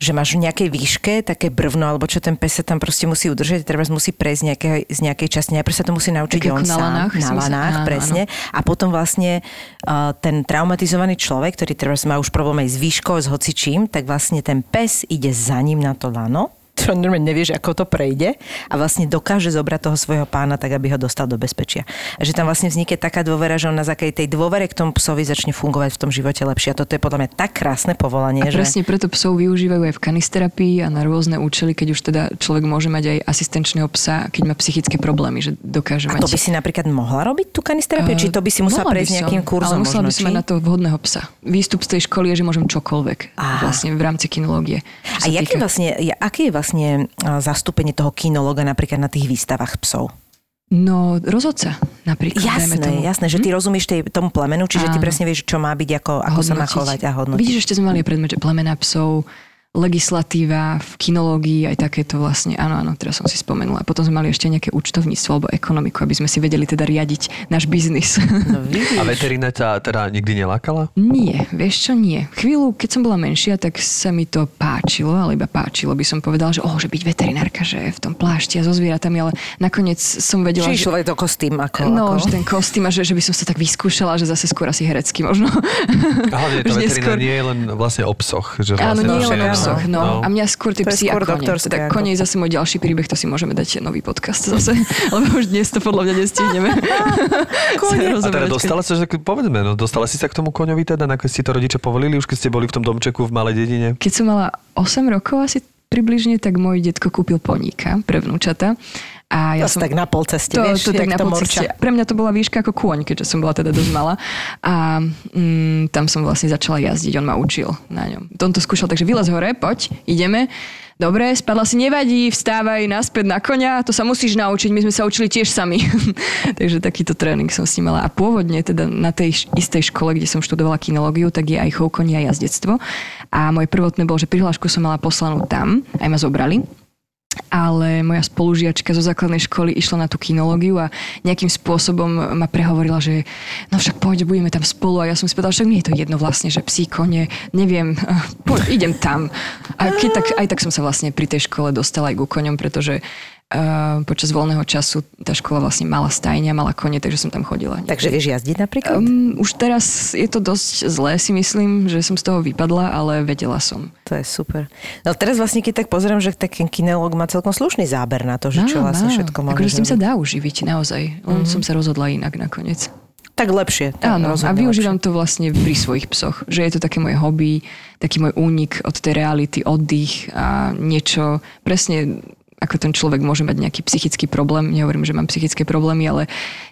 že máš v nejakej výške také brvno, alebo čo ten pes sa tam proste musí udržať, treba musí prejsť z nejakej, z nejakej časti. Najprv sa to musí naučiť Tak on na sám. lanách, Na lanách, Áno, presne. A potom vlastne uh, ten traumatizovaný človek, ktorý teraz má už problém aj s výškou, s hocičím, tak vlastne ten pes ide za ním na to lano čo normálne nevieš, ako to prejde a vlastne dokáže zobrať toho svojho pána tak, aby ho dostal do bezpečia. A že tam vlastne vznikne taká dôvera, že on na základe tej dôvere k tomu psovi začne fungovať v tom živote lepšie. A toto je podľa mňa tak krásne povolanie, A že... presne preto psov využívajú aj v kanisterapii a na rôzne účely, keď už teda človek môže mať aj asistenčného psa, keď má psychické problémy, že dokáže A mať... to by si napríklad mohla robiť tú kanisterapiu? Či to by si musela prejsť som, nejakým kurzom Ale musela možno, by som či? mať na to vhodného psa. Výstup z tej školy je, že môžem čokoľvek. Á. Vlastne v rámci kinológie. A jaký vlastne, ja- aké je vlastne a, zastúpenie toho kinológa napríklad na tých výstavách psov? No, rozhodca napríklad. Jasné, tomu. jasné, že ty rozumieš tej, tomu plemenu, čiže ty Áno. presne vieš, čo má byť, ako, ako sa má chovať a hodnotiť. Vidíš, ešte sme mali predmet, že plemená psov, legislatíva, v kinológii, aj takéto vlastne, áno, áno, teraz som si spomenula. A potom sme mali ešte nejaké účtovníctvo alebo ekonomiku, aby sme si vedeli teda riadiť náš biznis. No, vidíš. A veterína ťa teda nikdy nelákala? Nie, vieš čo, nie. Chvíľu, keď som bola menšia, tak sa mi to páčilo, ale iba páčilo by som povedala, že, oh, že byť veterinárka, že v tom plášti a so zvieratami, ale nakoniec som vedela, Či že... človek do kostým, ako... No, ako... že ten kostým a že, že by som sa tak vyskúšala, že zase skôr asi herecky možno. A hlavne veterína neskôr- nie je len vlastne o psoch. Že Áno, vlastne nie je to len psoch, no. A mňa skôr tie psy a skôr kone. Teda ako- kone je zase môj ďalší príbeh, to si môžeme dať nový podcast zase, lebo už dnes to podľa mňa nestihneme. A teda dostala sa, že povedzme, no dostala si sa k tomu koňovi teda, nakoniec ste to rodiče povolili, už keď ste boli v tom domčeku v malej dedine. Keď som mala 8 rokov asi približne, tak môj detko kúpil poníka pre vnúčata. A ja To som, tak na polceste, to, vieš, to tak na morča. Pre mňa to bola výška ako kôň, keďže som bola teda dosť malá. A mm, tam som vlastne začala jazdiť, on ma učil na ňom. On to skúšal, takže vylez hore, poď, ideme. Dobre, spadla si, nevadí, vstávaj naspäť na konia, to sa musíš naučiť, my sme sa učili tiež sami. takže takýto tréning som s ním mala. A pôvodne teda na tej istej škole, kde som študovala kinológiu, tak je aj chov konia a jazdectvo. A moje prvotné bolo, že prihlášku som mala poslanú tam, aj ma zobrali ale moja spolužiačka zo základnej školy išla na tú kinológiu a nejakým spôsobom ma prehovorila, že no však poď, budeme tam spolu a ja som si povedala, že mne je to jedno vlastne, že psí, kone, neviem, poď, idem tam. A keď tak, aj tak som sa vlastne pri tej škole dostala aj ku koňom, pretože Uh, počas voľného času tá škola vlastne mala stajňa, mala kone, takže som tam chodila. Takže vieš jazdiť napríklad? Um, už teraz je to dosť zlé, si myslím, že som z toho vypadla, ale vedela som. To je super. No teraz vlastne, keď tak pozerám, že taký kinelóg má celkom slušný záber na to, že čo Má, vlastne má. všetko môže Akože s tým sa dá uživiť, naozaj. Len mm-hmm. som sa rozhodla inak nakoniec. Tak lepšie. Tak Áno, a využívam to vlastne pri svojich psoch. Že je to také moje hobby, taký môj únik od tej reality, oddych a niečo, presne ako ten človek môže mať nejaký psychický problém. Nehovorím, že mám psychické problémy, ale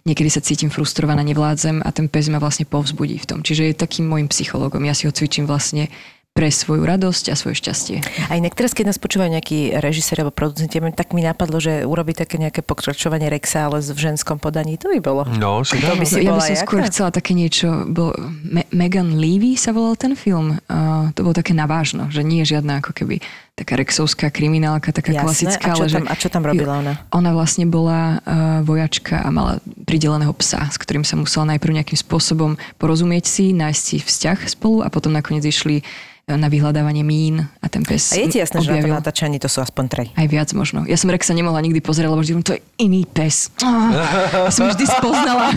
niekedy sa cítim frustrovaná, nevládzem a ten pes ma vlastne povzbudí v tom. Čiže je takým môjim psychologom. Ja si ho cvičím vlastne pre svoju radosť a svoje šťastie. A inak teraz, keď nás počúvajú nejakí režiséri alebo mi- tak mi napadlo, že urobiť také nejaké pokračovanie Rexa, ale v ženskom podaní, to by bolo. No, však To by si ja by som jaká? skôr chcela také niečo, bol, Me- Megan Levy sa volal ten film. Uh, to bolo také navážno, že nie je žiadna ako keby taká rexovská kriminálka, taká Jasné. klasická. A čo ale tam- že, a čo tam robila ona? Ona vlastne bola uh, vojačka a mala prideleného psa, s ktorým sa musela najprv nejakým spôsobom porozumieť si, nájsť si vzťah spolu a potom nakoniec išli uh, na vyhľadávanie mín a ten pes A je ti jasné, že na to objavil. natáčanie to sú aspoň tri. Aj viac možno. Ja som Rexa nemohla nikdy pozerať, lebo vždy to je iný pes. Ah, ja som vždy spoznala.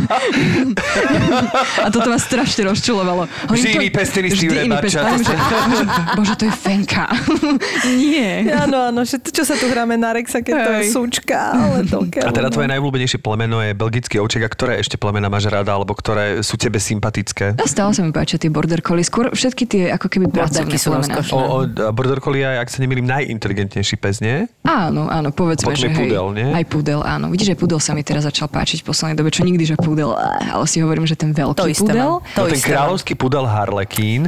A toto ma strašne rozčulovalo. Hovorím, Vždy to- iný pes, iný hovorím, že, Bože, to je fenka. Nie. Áno, áno, že to, čo sa tu hráme na Rexa, keď to je Hej. súčka, ale to A teda tvoje najobľúbenejšie plemeno je belgický ovček a ktoré ešte plemena máš rada, alebo ktoré sú tebe sympatické? A stále sa mi páčia tie border collie. Skôr všetky tie ako keby pracovné rozkošné. O, o, a Border Collie je, ak sa nemýlim, najinteligentnejší pes, nie? Áno, áno, povedzme, že hej. pudel, nie? Aj pudel, áno. Vidíš, že pudel sa mi teraz začal páčiť v poslednej dobe, čo nikdy, že pudel, ale si hovorím, že ten veľký To pudel. mám. To no ten kráľovský pudel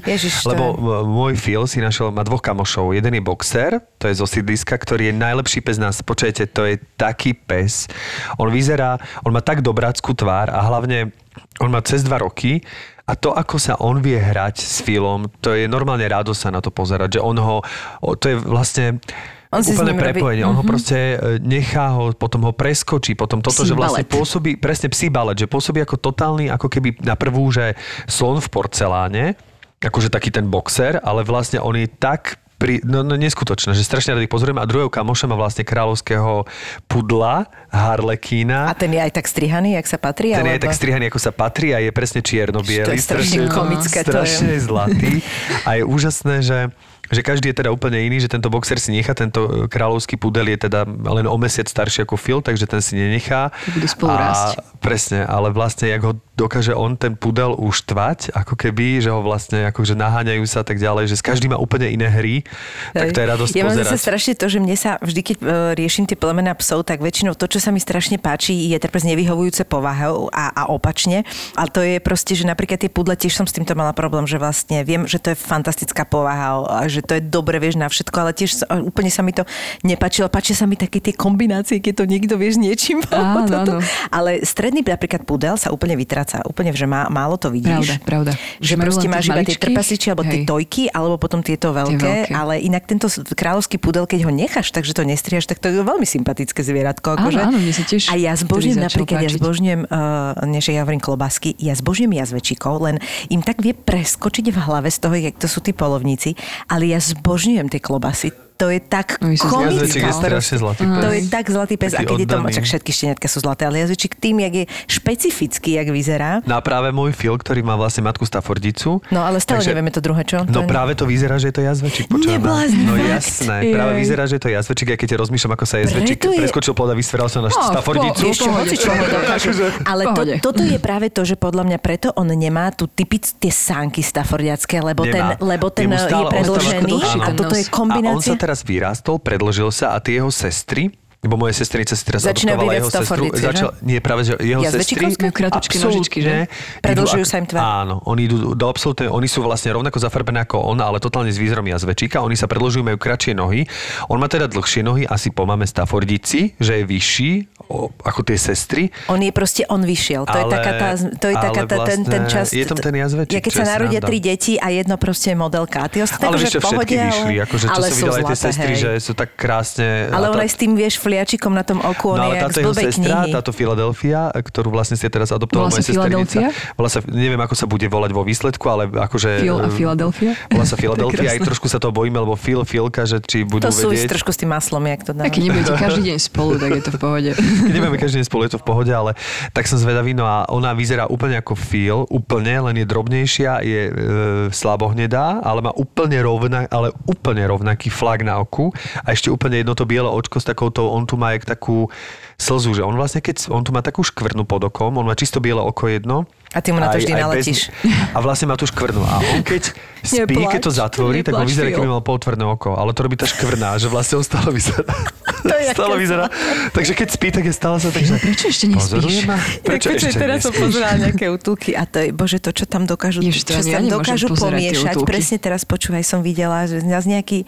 Ježiš, to lebo môj Phil si našiel, má dvoch kamošov. Jeden je boxer, to je zo sídliska, ktorý je najlepší pes nás. Počujete, to je taký pes. On vyzerá, on má tak dobráckú tvár a hlavne on má cez dva roky a to, ako sa on vie hrať s Philom, to je normálne rádo sa na to pozerať, že on ho, to je vlastne On si úplne ním robí- prepojenie. On ho proste e, nechá ho, potom ho preskočí, potom toto, Psí že vlastne balet. pôsobí, presne psí balet, že pôsobí ako totálny, ako keby na prvú, že slon v porceláne, akože taký ten boxer, ale vlastne on je tak pri, no, no neskutočné, že strašne rady pozorujem a druhého kamoša má vlastne kráľovského pudla, Harlekína. A ten je aj tak strihaný, jak sa patrí? Ten je alebo... tak strihaný, ako sa patrí a je presne čierno-biely. To je strašne komické, to je. Strašne je zlatý. A je úžasné, že že každý je teda úplne iný, že tento boxer si nechá, tento e, kráľovský pudel je teda len o mesiac starší ako Phil, takže ten si nenechá. Budú spolu A rásť. Presne, ale vlastne, jak ho dokáže on ten pudel uštvať, ako keby, že ho vlastne akože naháňajú sa a tak ďalej, že s každým má úplne iné hry, tak to je radosť ja mám pozerať. zase strašne to, že mne sa vždy, keď e, riešim tie plemená psov, tak väčšinou to, čo sa mi strašne páči, je treba nevyhovujúce povahou a, a opačne. Ale to je proste, že napríklad tie pudle, tiež som s týmto mala problém, že vlastne viem, že to je fantastická povaha, a že to je dobre, vieš, na všetko, ale tiež sa- úplne sa mi to nepáčilo. Páčia sa mi také tie kombinácie, keď to niekto, vieš, niečím. Áno, áno. Ale stredný napríklad pudel sa úplne vytráca. Úplne, že má, málo to vidíš. Pravda, pravda. Že Že proste máš iba tie trpasličky alebo tie tojky, alebo potom tieto veľké, veľké. ale inak tento kráľovský pudel, keď ho necháš, takže to nestriaš, tak to je veľmi sympatické zvieratko. Áno, Akože. áno, mne sa tiež A ja zbožňujem napríklad, ja páčiť. zbožňujem, uh, než ja hovorím klobásky, ja zbožňujem jazvečíkov, len im tak vie preskočiť v hlave z toho, jak to sú tí polovníci, ale ja zbožňujem tie klobásy. To je tak sú komické. Je strašne zlatý pes. To je tak zlatý pes. A keď je to, čak všetky šteniatka sú zlaté, ale jazvečík tým, jak je špecifický, jak vyzerá. No a práve môj Phil, ktorý má vlastne matku Staffordicu. No ale stále nevieme to druhé, čo? No To je- práve to vyzerá, že je to jazvečík. Neblázni, No fakt? jasné, práve Jej. vyzerá, že je to jazvečík, aj keď rozmýšľam, ako sa jazvečík je- preskočil plod a vysveral sa na No, Staffordicu. po- hoci čo dokáže. Ale to, toto je práve to, že podľa mňa preto on nemá tu typic tie sánky staffordiacké, lebo ten, lebo ten je predlžený ostáva a toto je A kombinácia. Teraz vyrástol, predložil sa a tie jeho sestry, lebo moje sestrica si teraz Začínajú adoptovala jeho sestru. Začal, nie, práve, že jeho sestry... Majú kratučké absolútne nožičky, že? Predlžujú sa im tvar. Áno, oni idú do absolútne, oni sú vlastne rovnako zafarbené ako on, ale totálne s výzorom jazvečíka. Oni sa predlžujú, majú kratšie nohy. On má teda dlhšie nohy, asi po máme Staffordici, že je vyšší, o, ako tie sestry. On je proste, on vyšiel. To je Ale- taká tá, to je taká tá, ten, ten vlastne čas. je tam ten jazvečík, Ja keď sa je narodia tri deti a jedno proste je modelka. A ty ostatné ale akože pohode, všetky vyšli, ale, akože čo ale som sú videl aj tie sestry, hej. že sú tak krásne. Ale on aj s tým, vieš, fliačikom na tom oku, on No je táto z blbej sestra, knihy. táto Filadelfia, ktorú vlastne ste teraz adoptovala moja sesternica. Volá sa, neviem, ako sa bude volať vo výsledku, ale akože... Phil a Philadelphia? Volá sa Filadelfia, aj trošku sa to bojíme, lebo Phil, Filka, že či budú To vedieť. trošku s tým maslom, jak to dá. A keď nebudete každý deň spolu, tak je to v pohode. Keď nebudeme každý deň spolu, je to v pohode, ale tak som zvedavý. No a ona vyzerá úplne ako Phil, úplne, len je drobnejšia, je e, slabohnedá, ale má úplne, rovna, ale úplne rovnaký flag na oku a ešte úplne jedno to biele očko s takouto, on tu má jak takú slzu, že on vlastne, keď on tu má takú škvrnu pod okom, on má čisto biele oko jedno. A ty mu na to vždy naletíš. a vlastne má tú škvrnu. A on keď spí, Neplač, keď to zatvorí, tak on vyzerá, keby mal polotvorné oko. Ale to robí tá škvrna, že vlastne on stále vyzerá. je stále vyzerá. Takže keď spí, tak je stále sa tak, že... Prečo ešte nespíš? ma? Prečo ešte teraz som pozerala nejaké útulky a to je, bože, to, čo tam dokážu, Ježiš, to čo ja tam dokážu pomiešať. Presne teraz počúvaj, som videla, že z nás nejaký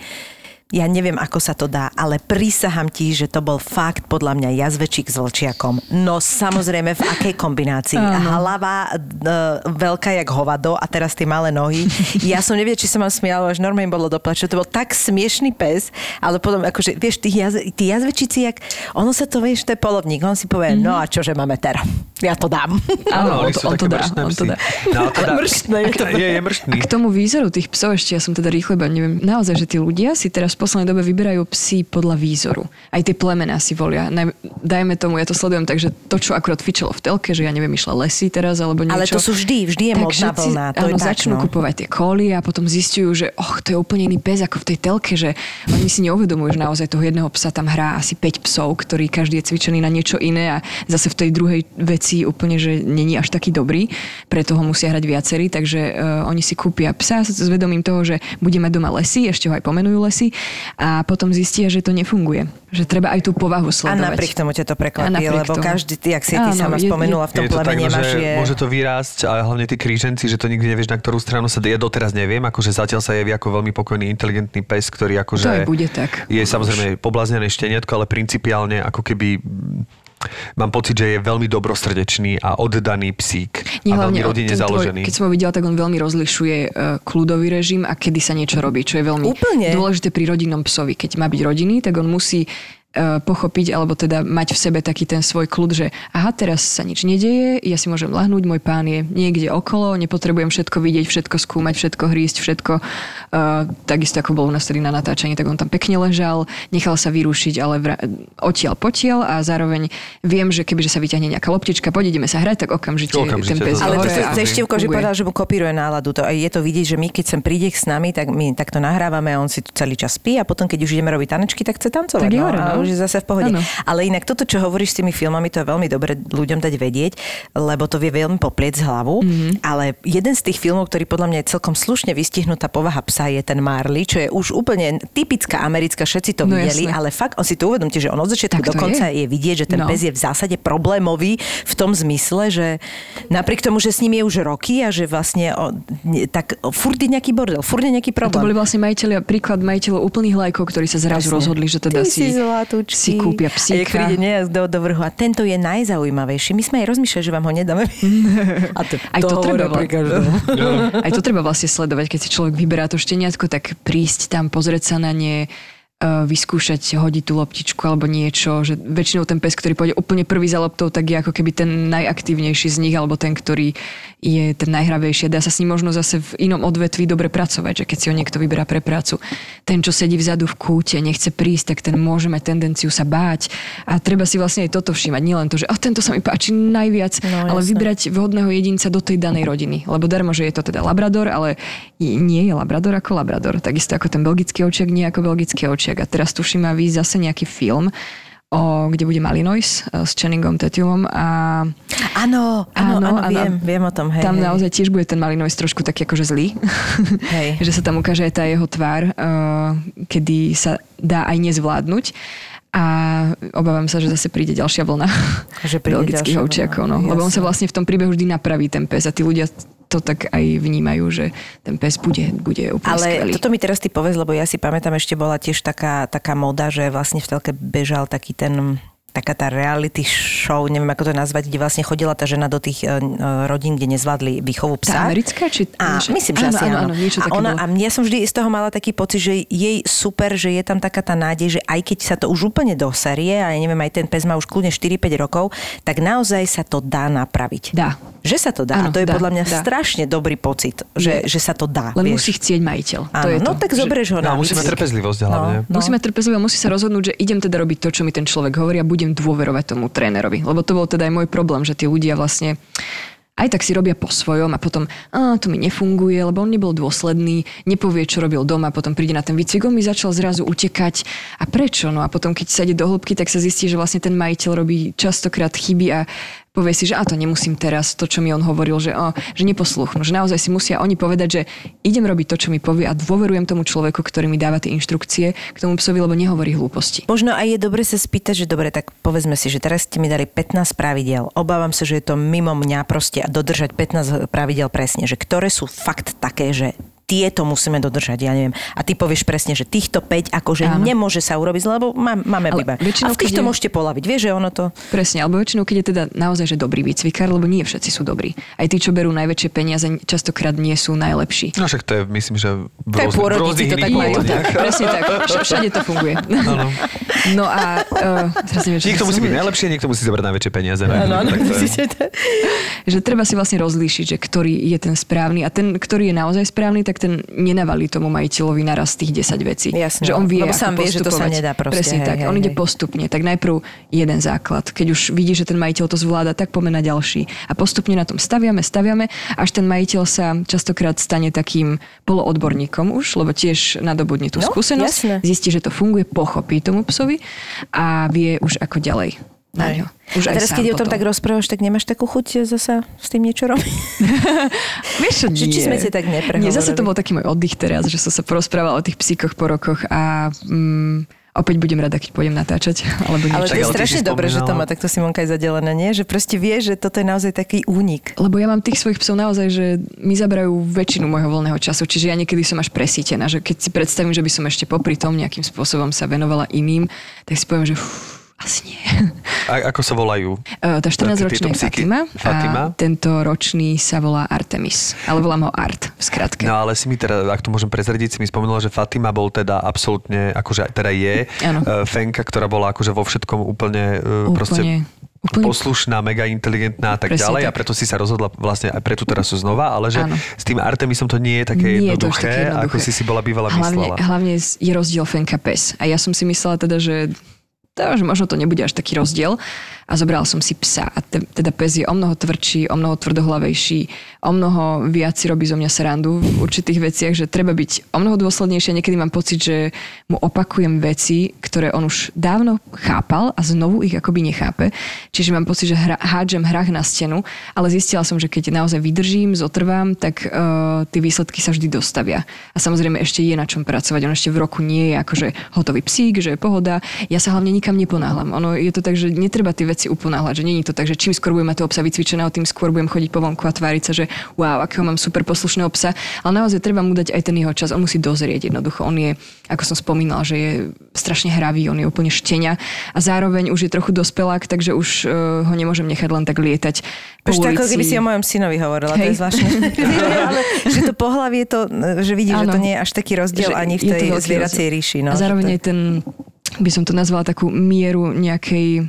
ja neviem, ako sa to dá, ale prísahám ti, že to bol fakt podľa mňa jazvečík s vlčiakom. No samozrejme, v akej kombinácii. Hlava e, veľká jak hovado a teraz tie malé nohy. Ja som nevie, či sa ma smiala, až normálne bolo doplač. To bol tak smiešný pes, ale potom, akože, vieš, tí, jaz, tí jazvečici, jak, ono sa to, vieš, to je polovník, on si povie, no a čože máme teraz? Ja to dám. Áno, on on to dá, mrštné on to psy. dá. No, teda, Mrštné je to. Je, je mrštný. A k tomu výzoru tých psov ešte, ja som teda rýchle, iba neviem, naozaj, že tí ľudia si teraz v poslednej dobe vyberajú psy podľa výzoru. Aj tie plemená si volia. Dajme tomu, ja to sledujem, takže to, čo akurát fičalo v telke, že ja neviem, išla lesy teraz, alebo niečo. Ale to sú vždy, vždy je tak modná vlna. To áno, je tak, začnú no. kupovať tie kóly a potom zistujú, že och, to je úplne iný pes ako v tej telke, že oni si neuvedomujú, že naozaj toho jedného psa tam hrá asi 5 psov, ktorý každý je cvičený na niečo iné a zase v tej druhej veci úplne, že není až taký dobrý, preto ho musia hrať viacerí, takže uh, oni si kúpia psa s vedomím toho, že bude mať doma lesy, ešte ho aj pomenujú lesy a potom zistia, že to nefunguje. Že treba aj tú povahu A sledovať. napriek tomu ťa to A prekvapí, lebo tomu. každý, ty, ak si ty Áno, sama je- spomenula v tom je to tak, plemene, no, máš že je... môže to vyrásť a hlavne tí kríženci, že to nikdy nevieš, na ktorú stranu sa ja doteraz neviem, akože zatiaľ sa javí ako veľmi pokojný, inteligentný pes, ktorý akože... To aj bude tak. Je samozrejme pobláznené šteniatko, ale principiálne ako keby mám pocit, že je veľmi dobrosrdečný a oddaný psík. Nie, a veľmi hlavne rodine tvoj- založený. Keď som ho videla, tak on veľmi rozlišuje e, kľudový režim a kedy sa niečo robí, čo je veľmi Úplne. dôležité pri rodinnom psovi. Keď má byť rodinný, tak on musí pochopiť, alebo teda mať v sebe taký ten svoj kľud, že aha, teraz sa nič nedeje, ja si môžem lahnúť, môj pán je niekde okolo, nepotrebujem všetko vidieť, všetko skúmať, všetko hrísť, všetko. Uh, takisto ako bol u nás tedy na natáčaní, tak on tam pekne ležal, nechal sa vyrušiť, ale vra- odtiaľ potiaľ a zároveň viem, že kebyže sa vyťahne nejaká loptička, poď ideme sa hrať, tak okamžite, Okamžite ten pes Ale to cez Števko, že povedal, že mu kopíruje náladu. To, a je to vidieť, že my keď sem príde s nami, tak my takto nahrávame a on si tu celý čas spí a potom, keď už ideme robiť tanečky, tak chce tancovať. Tak je no, už je zase v pohode. Áno. Ale inak toto, čo hovoríš s tými filmami, to je veľmi dobre ľuďom dať vedieť, lebo to vie veľmi popliec z hlavu. Mhm. Mm-hmm. Ale jeden z tých filmov, ktorý podľa mňa je celkom slušne vystihnutá povaha psa, je ten Marley, čo je už úplne typická americká, všetci to No videli, jasné. ale fakt, on si to uvedomte, že on od začiatku Tak do to konca je. je vidieť, že ten No. pes je v zásade problémový v tom zmysle, že napriek tomu, že s ním je už roky a že vlastne o, tak o, furt je nejaký bordel, furt je nejaký A to boli problém. vlastne majiteľia, príklad majiteľov úplných lajkov, ktorí sa zrazu rozhodli, že teda Ty si, zlatúčky. si kúpia A jak psíka. príde nejak do, do vrhu a tento je najzaujímavejší. My sme aj rozmýšľali, že vám ho nedáme. A to, Aj to, treba, hovoria pri každom. aj to treba vlastne sledovať, keď si človek vyberá to šteniatko, tak prísť tam, pozrieť sa na ne, vyskúšať hodiť tú loptičku alebo niečo, že väčšinou ten pes, ktorý pôjde úplne prvý za loptou, tak je ako keby ten najaktívnejší z nich alebo ten, ktorý je ten najhravejší. Dá sa s ním možno zase v inom odvetví dobre pracovať, že keď si ho niekto vyberá pre prácu. Ten, čo sedí vzadu v kúte, nechce prísť, tak ten môže mať tendenciu sa báť a treba si vlastne aj toto všímať. Nielen to, že oh, tento sa mi páči najviac, No, ale jasné. vybrať vhodného jedinca do tej danej rodiny. Lebo darmo, že je to teda labrador, ale nie je labrador ako labrador. Takisto ako ten belgický ovčiak, nie ako belgický ovčiak. A teraz tuším, má výjsť zase nejaký film, o, kde bude Malinois e, s Channingom Tatumom a Áno, áno, áno, viem, viem o tom. Hej, tam hej. naozaj tiež bude ten Malinois trošku taký akože zlý. Hej. že sa tam ukáže aj tá jeho tvár, uh, kedy sa dá aj nezvládnuť. A obávam sa, že zase príde ďalšia vlna Že príde belgických ovčiakov. No. Lebo on sa vlastne v tom príbehu vždy napraví ten pes a tí ľudia to tak aj vnímajú, že ten pes bude, bude úplne Ale skvelý. toto mi teraz ty povedz, lebo ja si pamätám, ešte bola tiež taká, taká moda, že vlastne v telke bežal taký ten taká tá reality show, neviem ako to nazvať, kde vlastne chodila tá žena do tých uh, rodín, kde nezvládli výchovu psa. Tá americká? Či a, myslím, že áno, asi áno, áno. áno, niečo a, také ona, bolo. a ja som vždy z toho mala taký pocit, že jej super, že je tam taká tá nádej, že aj keď sa to už úplne doserie, a ja neviem, aj ten pes má už kľudne 4-5 rokov, tak naozaj sa to dá napraviť. Dá. Že sa to dá. Áno, a to je dá, podľa mňa dá. strašne dobrý pocit, že, že sa to dá. Len vieš. musí chcieť majiteľ. Áno, to je no to, tak že- zoberieš ho na No, musíme výcvik. trpezlivosť hlavne. No. Musíme trpezlivo, musí sa rozhodnúť, že idem teda robiť to, čo mi ten človek hovorí a budem dôverovať tomu trénerovi. Lebo to bol teda aj môj problém, že tí ľudia vlastne aj tak si robia po svojom a potom a, to mi nefunguje, lebo on nebol dôsledný, nepovie, čo robil doma, potom príde na ten výcvik, on mi začal zrazu utekať. A prečo? No a potom, keď sa ide do hĺbky, tak sa zistí, že vlastne ten majiteľ robí častokrát chyby a povie si, že a to nemusím teraz, to, čo mi on hovoril, že, o, že neposluchnú, že naozaj si musia oni povedať, že idem robiť to, čo mi povie a dôverujem tomu človeku, ktorý mi dáva tie inštrukcie k tomu psovi, lebo nehovorí hlúposti. Možno aj je dobre sa spýtať, že dobre, tak povedzme si, že teraz ste mi dali 15 pravidel. Obávam sa, že je to mimo mňa proste a dodržať 15 pravidel presne, že ktoré sú fakt také, že tieto musíme dodržať, ja neviem. A ty povieš presne, že týchto 5 akože Áno. nemôže sa urobiť, lebo má, máme Ale. A väčšinou, v týchto je- môžete polaviť, vieš, že ono to... Presne, alebo väčšinou, keď je teda naozaj že dobrý výcvikár, lebo nie všetci sú dobrí. Aj tí, čo berú najväčšie peniaze, častokrát nie sú najlepší. No však to je, myslím, že v, To je rôznych- v rôznych to tak majú. Tak, presne tak. Vš- Všade to funguje. No a... Uh, teraz neviem, Niekto musí byť najlepší, niekto musí zobrať najväčšie peniaze. Áno, že treba si vlastne rozlíšiť, že ktorý je ten správny a ten, ktorý je naozaj správny, tak ten nenavalí tomu majiteľovi naraz tých 10 vecí. Jasné, že on vie, lebo sám vie, že to sa nedá proste, Presne hej, tak. hej, on ide hej. postupne. Tak najprv jeden základ. Keď už vidí, že ten majiteľ to zvláda, tak poďme na ďalší. A postupne na tom staviame, staviame, až ten majiteľ sa častokrát stane takým poloodborníkom už, lebo tiež nadobudne tú No, skúsenosť, jasné. zistí, že to funguje, pochopí tomu psovi a vie už ako ďalej. Na ňo. Už a teraz, keď o tom potom. tak rozprávaš, tak nemáš takú chuť zasa s tým niečo robiť? Vieš čo, Že či nie. sme si tak neprehovorili? Nie, zase to bol taký môj oddych teraz, že som sa porozprávala o tých psíkoch po rokoch a mm, opäť budem rada, keď pôjdem natáčať. Alebo Ale niečo. to je ale strašne dobré, že to má takto Simonka aj zadelené, nie? Že proste vie, že toto je naozaj taký únik. Lebo ja mám tých svojich psov naozaj, že mi zaberajú väčšinu môjho voľného času, čiže ja niekedy som až presítená, že keď si predstavím, že by som ešte popri tom nejakým spôsobom sa venovala iným, tak si poviem, že fú, asi nie. A, ako sa volajú? E, Tá Tieto 14-ročná je? Fatima, Fatima? a tento ročný sa volá Artemis, ale volám ho Art v skratke. No ale si mi teda, ak to môžem prezradiť, si mi spomenula, že Fatima bol teda absolútne, akože teda je, Áno. uh, Fenka, ktorá bola akože vo všetkom úplne, uh, proste Úplne, úplne poslušná, mega inteligentná a tak Presne ďalej tak. a preto si sa rozhodla vlastne aj pre tú terasu znova, ale že Áno. s tým Artemisom to nie je také Nie je jednoduché, také jednoduché. ako si si bola bývala hlavne, myslela. hlavne je rozdiel Fenka pes. A ja som si myslela teda, že to, že možno to nebude až taký rozdiel. A zobral som si psa. A te, teda pes je o mnoho tvrdší, o mnoho tvrdohlavejší, o mnoho viac si robí zo mňa srandu v určitých veciach, že treba byť o mnoho dôslednejšie. Niekedy mám pocit, že mu opakujem veci, ktoré on už dávno chápal a znovu ich akoby nechápe. Čiže mám pocit, že hra, hádžem hrách na stenu, ale zistila som, že keď naozaj vydržím, zotrvám, tak uh, tie výsledky sa vždy dostavia. A samozrejme ešte je na čom pracovať. On ešte v roku nie je akože hotový psík, že je pohoda. Ja sa hlavne nikam neponáhľam. Ono je to tak, že netreba tie veci uponáhľať, že je to tak, že čím skôr budem mať toho psa vycvičeného, tým skôr budem chodiť po vonku a tváriť sa, že wow, akého mám super poslušného psa. Ale naozaj treba mu dať aj ten jeho čas. On musí dozrieť jednoducho. On je, ako som spomínala, že je strašne hravý, on je úplne štenia a zároveň už je trochu dospelák, takže už uh, ho nemôžem nechať len tak lietať po Už to ulici. keby si o mojom synovi hovorila, to je Hej. zvláštne. Ale že to pohlavie to, že vidíš, že to nie je až taký rozdiel Že ani v to tej zvieracej ríši. No, a zároveň že aj ten, by som to nazvala takú mieru nejakej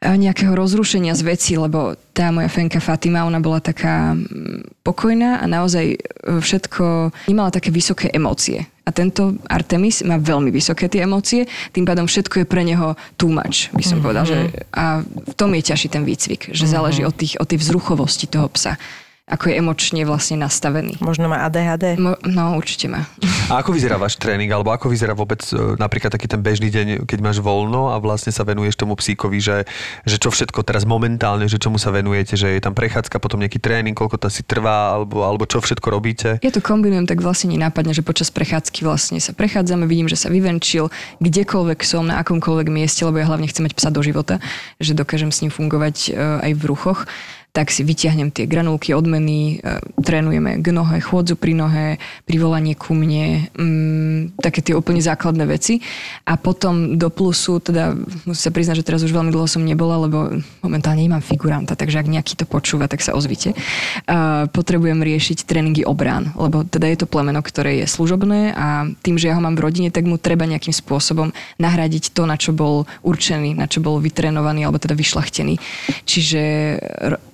nejakého rozrušenia z veci, lebo tá moja Fenka Fatima, ona bola taká mm, pokojná a naozaj e, všetko, nemala také vysoké emócie. A tento Artemis má veľmi vysoké tie emócie, tým pádom všetko je pre neho too much, by som mm-hmm. povedal. Že, a v tom je ťažší ten výcvik, že mm-hmm. záleží od, tých, od tej vzruchovosti toho psa, ako je emočne vlastne nastavený. Možno má ADHD. Mo, no, určite má. A ako vyzerá váš tréning, alebo ako vyzerá vôbec e, napríklad taký ten bežný deň, keď máš voľno a vlastne sa venuješ tomu psíkovi, že, že čo všetko teraz momentálne, že čomu sa venujete, že je tam prechádzka, potom nejaký tréning, koľko to asi trvá, alebo, alebo čo všetko robíte? Ja to kombinujem tak vlastne nenápadne, že počas prechádzky vlastne sa prechádzame, vidím, že sa vyvenčil kdekoľvek som, na akomkoľvek mieste, lebo ja hlavne chcem mať psa do života, že dokážem s ním fungovať e, aj v ruchoch. Tak si vyťahnem tie granulky, odmeny, e, trénujeme k nohe, chôdzu pri nohe, privolanie ku mne, mm, také tie úplne základné veci. A potom do plusu, teda musím sa priznať, že teraz už veľmi dlho som nebola, lebo momentálne nemám figuranta, takže ak nejaký to počúva, tak sa ozvite. Uh, potrebujem riešiť tréningy obrán, lebo teda je to plemeno, ktoré je služobné a tým, že ja ho mám v rodine, tak mu treba nejakým spôsobom nahradiť to, na čo bol určený, na čo bol vytrénovaný alebo teda vyšlachtený. Čiže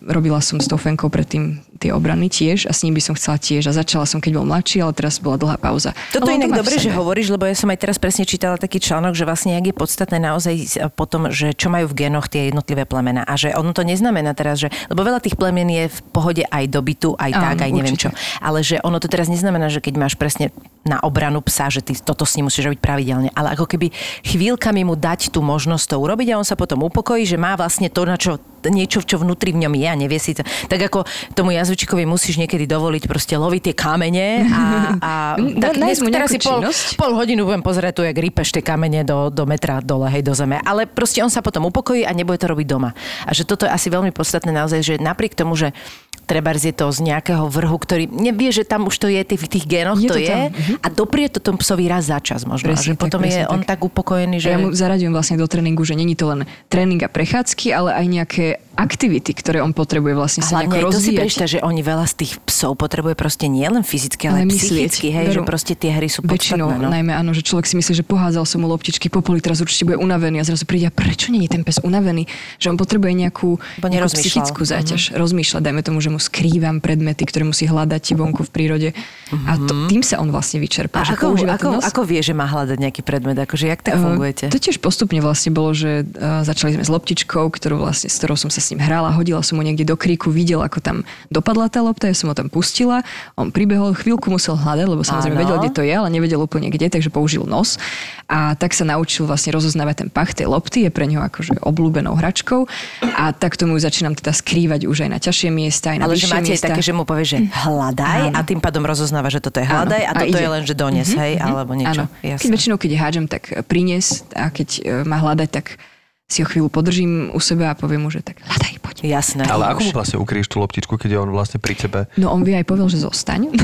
robila som s tou fenkou predtým tie obrany tiež a s ním by som chcela tiež. A začala som, keď bol mladší, ale teraz bola dlhá pauza. Toto on inak v dobre, že hovoríš, lebo ja som aj teraz presne čítala taký článok, že vlastne jak je podstatné naozaj potom, že čo majú v génoch tie jednotlivé plemena. A že ono to neznamená teraz, že, lebo veľa tých plemen je v pohode aj do bytu, aj Áno, tak, aj neviem určite. čo. Ale že ono to teraz neznamená, že keď máš presne na obranu psa, že ty toto s ním musíš robiť pravidelne. Ale ako keby chvíľkami mu dať tú možnosť to urobiť a on sa potom upokojí, že má vlastne to, na čo niečo, čo vnútri v ňom je a nevie si to. Tak ako tomu jazvičikovi musíš niekedy dovoliť proste loviť tie kamene a, a tak mu dnes, teraz si pol, pol hodinu budem pozerať tu, jak rypeš tie kamene do, do metra dole, hej, do zeme. Ale proste on sa potom upokojí a nebude to robiť doma. A že toto je asi veľmi podstatné naozaj, že napriek tomu, že treba je to z nejakého vrhu, ktorý nevie, že tam už to je v tých génoch, Je to, to je tam, mhm. a doprie to tomu psovi raz za čas možno. že Presne tak, potom je presne on tak. tak upokojený, že... Že... Ja mu zaraďujem vlastne do tréningu, že není to len tréning a prechádzky, ale aj nejaké aktivity, ktoré on potrebuje vlastne sa hlavne nejako aj to si rozvíjať. predstav, že oni veľa z tých psov potrebuje proste nie len fyzicky, ale, Ale myslieť. psychicky, hej, že Veru. proste tie hry sú Väčšinou, podstatné. No. najmä áno, že človek si myslí, že pohádzal som mu loptičky po poli, teraz určite bude unavený a zrazu príde, a prečo nie je ten pes unavený? Že on potrebuje nejakú, nejakú psychickú záťaž. Rozmýšľať, dajme tomu, že mu skrývam predmety, ktoré musí hľadať vonku v prírode. A to, tým sa on vlastne vyčerpá. A že ako, ako, ako vie, že má hľadať nejaký predmet? Akože jak tak Eh, fungujete? To tiež postupne vlastne bolo, že uh, začali sme s loptičkou, ktorú vlastne, s ktorou som sa s ním hrala, hodila som mu niekde do kríku, videl, ako tam dopadla tá lopta, ja som ho tam pustila, on pribehol, chvíľku musel hľadať, lebo samozrejme Áno. vedel, kde to je, ale nevedel úplne kde, takže použil nos a tak sa naučil vlastne rozoznávať ten pach tej lopty, je pre neho akože obľúbenou hračkou a tak tomu začínam teda skrývať už aj na ťažšie miesta, aj na Ale že máte miesta. také, že mu povie, že hľadaj a tým pádom rozoznáva, že toto je hľadaj a Áno, a toto je ide. len, že dones, hej, alebo niečo. Áno. Keď väčšinou, keď hádžem, tak prinies a keď e, má hľadať, tak si ho chvíľu podržím u seba a poviem mu, že tak hľadaj, poď. Jasné. Ale ako mu vlastne ukryješ tú loptičku, keď je on vlastne pri tebe? No on vie aj povedal, že zostaň.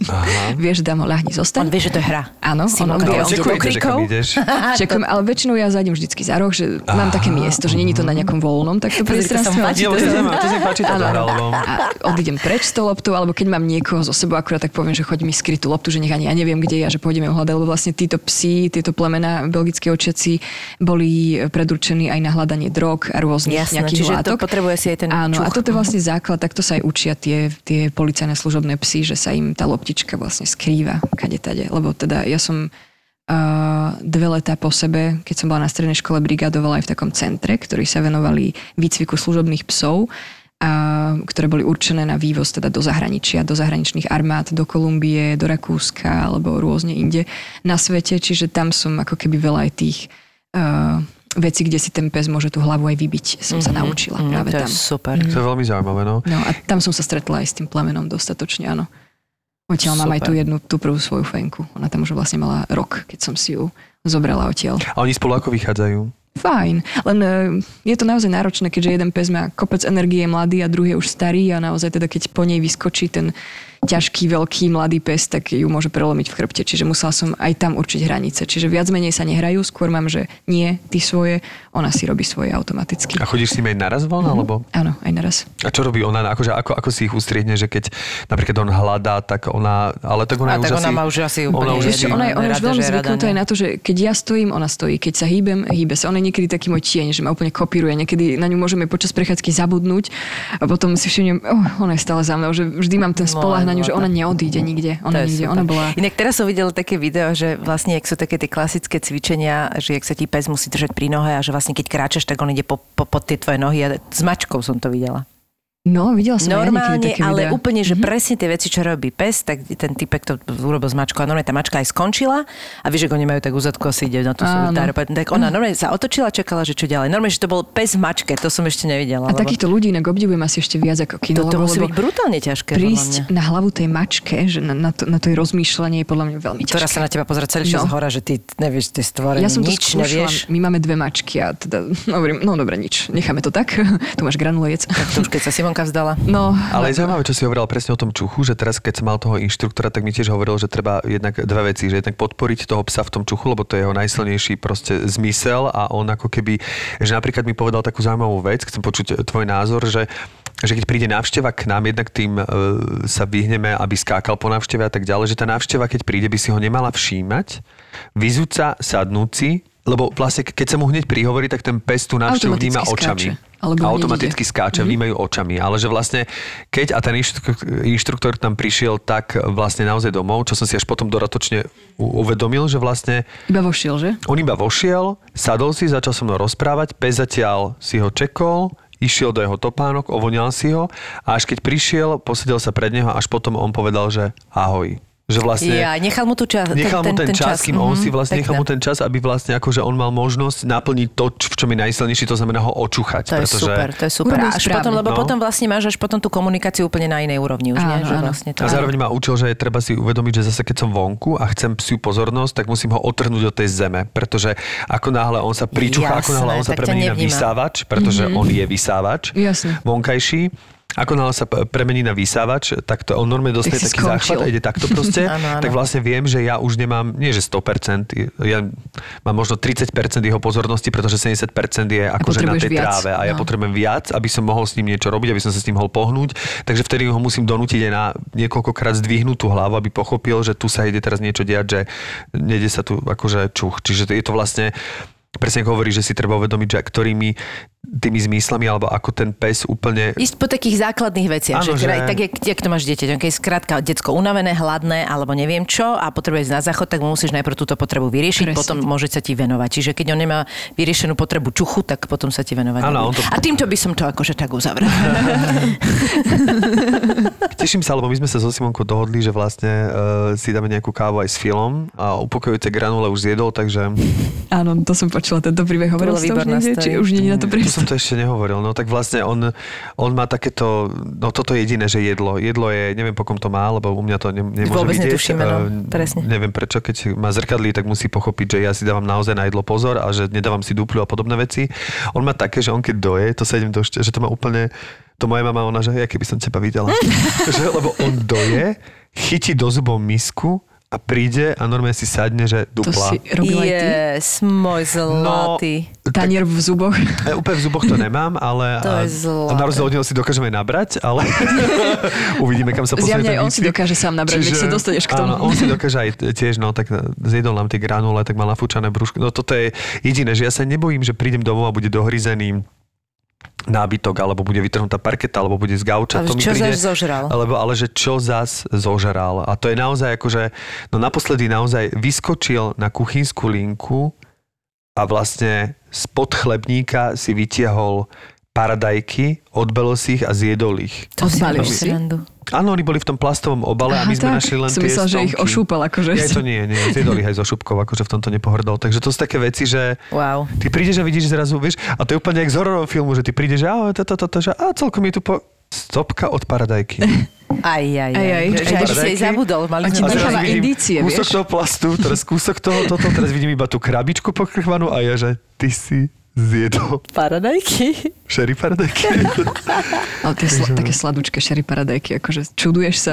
vie, že dám ho ľahni, zostaň. On vie, že to je hra. Áno, Si on, on vie, on ide. Čakujem, ale väčšinou ja zajdem vždycky za roh, že mám také miesto, že není to na nejakom voľnom takto Pozri, to sa priestranstve. odídem preč s tou loptou, alebo keď mám niekoho zo sebou, akurát tak poviem, že choď mi skrytú loptu, že nech ani ja neviem, kde je a že pôjdeme ju hľadať, lebo vlastne títo psi, tieto plemena belgické očiaci boli predurčení aj na hľadanie drog a rôznych Jasné, nejakých čiže to látok. potrebuje si aj ten Áno, a čuch. toto je vlastne základ, takto sa aj učia tie, tie policajné služobné psy, že sa im tá loptička vlastne skrýva kade tade. Lebo teda ja som uh, dve letá po sebe, keď som bola na strednej škole, brigadovala aj v takom centre, ktorí sa venovali výcviku služobných psov, a, ktoré boli určené na vývoz teda do zahraničia, do zahraničných armád, do Kolumbie, do Rakúska alebo rôzne inde na svete. Čiže tam som ako keby veľa aj tých uh, vecí, kde si ten pes môže tú hlavu aj vybiť, som sa naučila práve Mm, to tam. je super. To je veľmi zaujímavé, no. No a tam som sa stretla aj s tým plemenom dostatočne, áno. Odtiaľ mám aj tú jednu, tú prvú svoju fenku. Ona tam už vlastne mala rok, keď som si ju zobrala odtiaľ. A oni spolu ako vychádzajú? Fajn, len e, je to naozaj náročné, keďže jeden pes má kopec energie, je mladý a druhý je už starý a naozaj teda keď po nej vyskočí ten ťažký, veľký, mladý pes, tak ju môže prelomiť v chrbte. Čiže musela som aj tam určiť hranice. Čiže viac menej sa nehrajú, skôr mám, že nie, ty svoje, ona si robí svoje automaticky. A chodíš s nimi aj naraz von, alebo? Áno, aj naraz. A čo robí ona? Akože ako, ako si ich ustriehne, že keď napríklad on hľadá, tak ona... Ale tak A ona tak už ona asi... má už asi úplne ona už asi- ona je, ona je už veľmi zvyknutá aj na to, že keď ja stojím, ona stojí. Keď sa hýbem, hýbe sa. Ona je niekedy taký môj tieň, že ma úplne kopíruje. Niekedy na ňu môžeme počas prechádzky zabudnúť a potom si všimnem, oh, ona je stále za mnou, že vždy mám ten spolah na ňu, že ona neodíde nikde. Ona nikde. super. Ona bola... Inak teraz som videla také video, že vlastne, ak sú také tie klasické cvičenia, že jak sa ti pes musí držať pri nohe a že vlastne keď kráčaš, tak on ide po, po, pod tie tvoje nohy a s mačkou som to videla. No, videla som ja Normálne, ale videá. úplne, že presne tie veci, čo robí pes, tak ten typek to urobil s mačkou a normálne tá mačka aj skončila a vieš, ako oni majú tak úzadku asi ide na tú svoju tak ona normálne sa otočila a čakala, že čo ďalej. Normálne, že to bol pes v mačke, to som ešte nevidela. A lebo takýchto ľudí inak obdivujem asi ešte viac ako to, to musí byť brutálne ťažké. prísť na hlavu tej mačke, že na, na, to, na to jej rozmýšľanie je podľa mňa veľmi ťažké. Ktorá sa na teba pozera celý čas No. hora, že ty nevieš, ty stvorenie, Ja som to nič nevieš. my máme dve mačky a teda hovorím, no dobre, nič, necháme to tak, tu máš granulejec. Tak to už keď sa Simon slnka vzdala. No, Ale je zaujímavé, čo si hovoril presne o tom čuchu, že teraz, keď som mal toho inštruktora, tak mi tiež hovoril, že treba jednak dve veci, že jednak podporiť toho psa v tom čuchu, lebo to je jeho najsilnejší proste zmysel a on ako keby, že napríklad mi povedal takú zaujímavú vec, chcem počuť tvoj názor, že že keď príde návšteva k nám, jednak tým e, sa vyhneme, aby skákal po návšteve a tak ďalej, že tá návšteva, keď príde, by si ho nemala všímať, vyzúca, sadnúť si, lebo vlastne keď sa mu hneď prihovorí, tak ten pes tú návštevu vníma očami. Alebo automaticky ide. skáče, Mhm. vnímajú očami. Ale že vlastne, keď a ten inštruktor, tam prišiel tak vlastne naozaj domov, čo som si až potom doratočne uvedomil, že vlastne iba vošiel, že? on iba vošiel, sadol si, začal so mnou rozprávať, pes zatiaľ si ho čekol, išiel do jeho topánok, ovoňal si ho a až keď prišiel, posedel sa pred neho, až potom on povedal, že ahoj. Že vlastne... Ja, nechal mu tu čas. Nechal mu ten, čas, kým on Mhm, si vlastne nechal mu ten čas, aby vlastne akože on mal možnosť naplniť to, č- v čom je najsilnejší, to znamená ho očúchať. To je pretože... super, to je super. Urobil Až správne. potom, lebo No. potom vlastne máš až potom tú komunikáciu úplne na inej úrovni už, nie? Áno, Že áno. vlastne to... A zároveň ma učil, že je treba si uvedomiť, že zase keď som vonku a chcem psiu pozornosť, tak musím ho otrhnúť od tej zeme, pretože ako náhle on sa pričúcha, ako náhle on sa premení na vysávač, pretože on je vysávač Jasne. vonkajší, ako náhle sa premení na vysávač, tak to on normálne dostane taký skončil. záchvat a ide takto proste, Áno, áno. tak vlastne viem, že ja už nemám, nie že 100%, ja mám možno 30% jeho pozornosti, pretože 70% je akože na tej viac, tráve a ja no. potrebujem viac, aby som mohol s ním niečo robiť, aby som sa s ním mohol pohnúť, takže vtedy ho musím donútiť aj na niekoľkokrát zdvihnúť tú hlavu, aby pochopil, že tu sa ide teraz niečo diať, že nejde sa tu akože čuch. Čiže je to vlastne presne hovorí, že si treba uvedomiť, že ktorými tými zmyslami, alebo ako ten pes úplne Ísť po takých základných veciach, Áno, že, teda, že- tak jak, jak to máš dieťa, keď je skrátka decko unavené, hladné alebo neviem čo a potrebuje ísť na záchod, tak mu musíš najprv túto potrebu vyriešiť, Presne. potom môže sa ti venovať. Čiže keď on nemá vyriešenú potrebu čuchu, tak potom sa ti venovať. Áno, to- A týmto by som to akože tak uzavrel. Teším sa, lebo my sme sa so Simonkou dohodli, že vlastne uh, si dáme nejakú kávu aj s Filom a upokojujúce granule už zjedol, takže Áno, to som počula, tento príbeh hovoril či už nie je na to to som to ešte nehovoril. No tak vlastne on, on má takéto, no toto je jediné, že jedlo. Jedlo je, neviem po kom to má, lebo u mňa to ne, nemôže Vôbec vidieť. netušíme, no, Eh, presne. Neviem prečo, keď má zrkadlí, tak musí pochopiť, že ja si dávam naozaj na jedlo pozor a že nedávam si duplu a podobné veci. On má také, že on keď doje, to sa idem do, že to má úplne, to moja mama, ona, že ja keby som teba videla. že, lebo on doje, chytí do zubov misku a príde a normálne si sadne, že To dupla. si aj ty? yes, môj zlatý. Tanier v zuboch. E, úplne v zuboch to nemám, ale To a, je zlaté. a na rozdiel od neho si dokážeme aj nabrať, ale uvidíme, kam sa posunie Zjavne on si dokáže sám nabrať, veď sa dostaneš k tomu. Áno, on si dokáže aj tiež, no tak zjedol nám tie granule, tak mal nafúčané brúško. No toto je jediné, že ja sa nebojím, že prídem domov a bude dohryzený nábytok, alebo bude vytrhnutá parketa, alebo bude z gauča. Ale to mi čo príde, zas zožral? Alebo, ale že čo zas zožral. A to je naozaj akože, no naposledy naozaj vyskočil na kuchynskú linku a vlastne spod chlebníka si vytiahol paradajky, odbelil si ich a zjedol ich. To si si? Áno, oni boli v tom plastovom obale a my sme tak, našli len som tie myslel, že ich stonky. ošúpal, akože. Ja to nie, nie, zjedol ich aj zo šupkov, akože v tomto nepohrdol. Takže to sú také veci, že Wow. ty prídeš a vidíš zrazu, vieš, a to je úplne jak z hororového filmu, že ty prídeš, a toto, toto, že a celkom je tu po... Stopka od paradajky. Aj, aj, aj. Aj, aj. Že, že aj si Paradajky. aj zabudol. Mali sme necháva indície, kúsok vieš? toho plastu, teraz kúsok toho, toto, teraz vidím iba tú krabičku pokrchvanú a ja, že ty si zjedol paradajky. šery paradajky. Ale tie sla, také sladučké šery paradajky, akože čuduješ sa.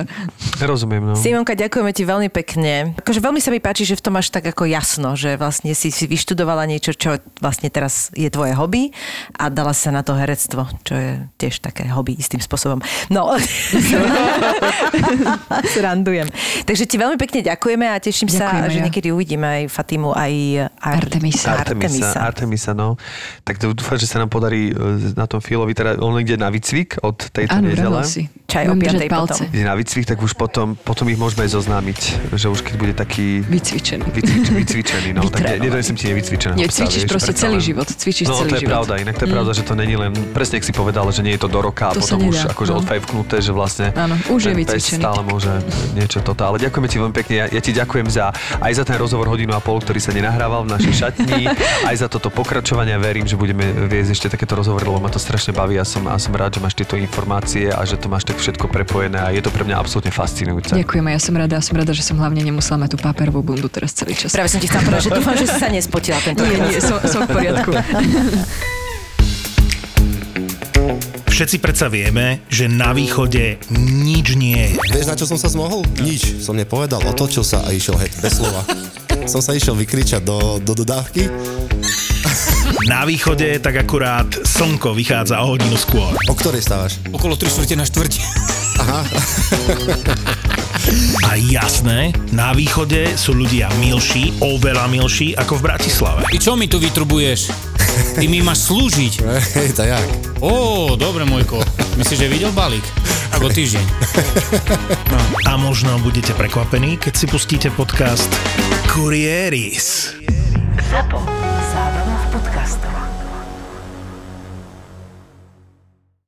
Rozumiem, no. Simonka, ďakujeme ti veľmi pekne. Akože veľmi sa mi páči, že v tom máš tak ako jasno, že vlastne si, si vyštudovala niečo, čo vlastne teraz je tvoje hobby a dala sa na to herectvo, čo je tiež také hobby istým spôsobom. No, srandujem. Takže ti veľmi pekne ďakujeme a teším sa, Ďakujeme, že ja. niekedy uvidíme aj Fatimu, aj Ar- Artemisa. Artemisa, Artemisa, no. Tak to dúfam, že sa nám podarí e, na tom Filovi, teda on ide na výcvik od tejto Áno, nedele. si. Čaj o piatej palce. potom. Ide na výcvik, tak už potom, potom ich môžeme aj zoznámiť, že už keď bude taký Vycvičený. vycvič, vycvičený, no, tak ne, nedonesem ti nevycvičeného Nie, psa, cvičíš vieš, proste predsa celý len. život. Cvičíš no, celý to je život. pravda, inak to je pravda, že to není len, presne ak si povedal, že nie je to do roka a To potom už akože no. odfajfknuté, že vlastne Áno, už je vycvičený. stále môže niečo toto. Ale ďakujeme ti veľmi pekne. Ja, ja ti ďakujem za, aj za ten rozhovor hodinu a pol, ktorý sa nenahrával v našej šatni, aj za toto pokračovanie. Verím, že budeme viesť ešte takéto rozhovory, lebo ma to strašne baví a som, a som rád, že máš tieto informácie a že to máš tak všetko prepojené a je to pre mňa absolútne fascinujúce. Ďakujem a ja som rada, a som rada, že som hlavne nemusela mať tú paperovú bundu teraz celý čas. Práve som ti chcela povedať, že dúfam, že si sa nespotila tento Nie, nie, som, som v poriadku. Všetci predsa vieme, že na východe nič nie je. Vieš, na čo som sa zmohol? Nič. Som nepovedal, otočil sa a išiel heď, bez slova. som sa išiel vykričať do, do dodávky. Na východe tak akurát slnko vychádza o hodinu skôr. O ktorej stávaš? Okolo 3 čtvrte na štvrť. A jasné, na východe sú ľudia milší, oveľa milší ako v Bratislave. Ty čo mi tu vytrubuješ? Ty mi máš slúžiť. Hej, to jak? Ó, dobre, môjko. Myslíš, že videl balík? Ako týždeň. A možno budete prekvapení, keď si pustíte podcast Kurieris. ZAPO. Zábrná v podcastovách.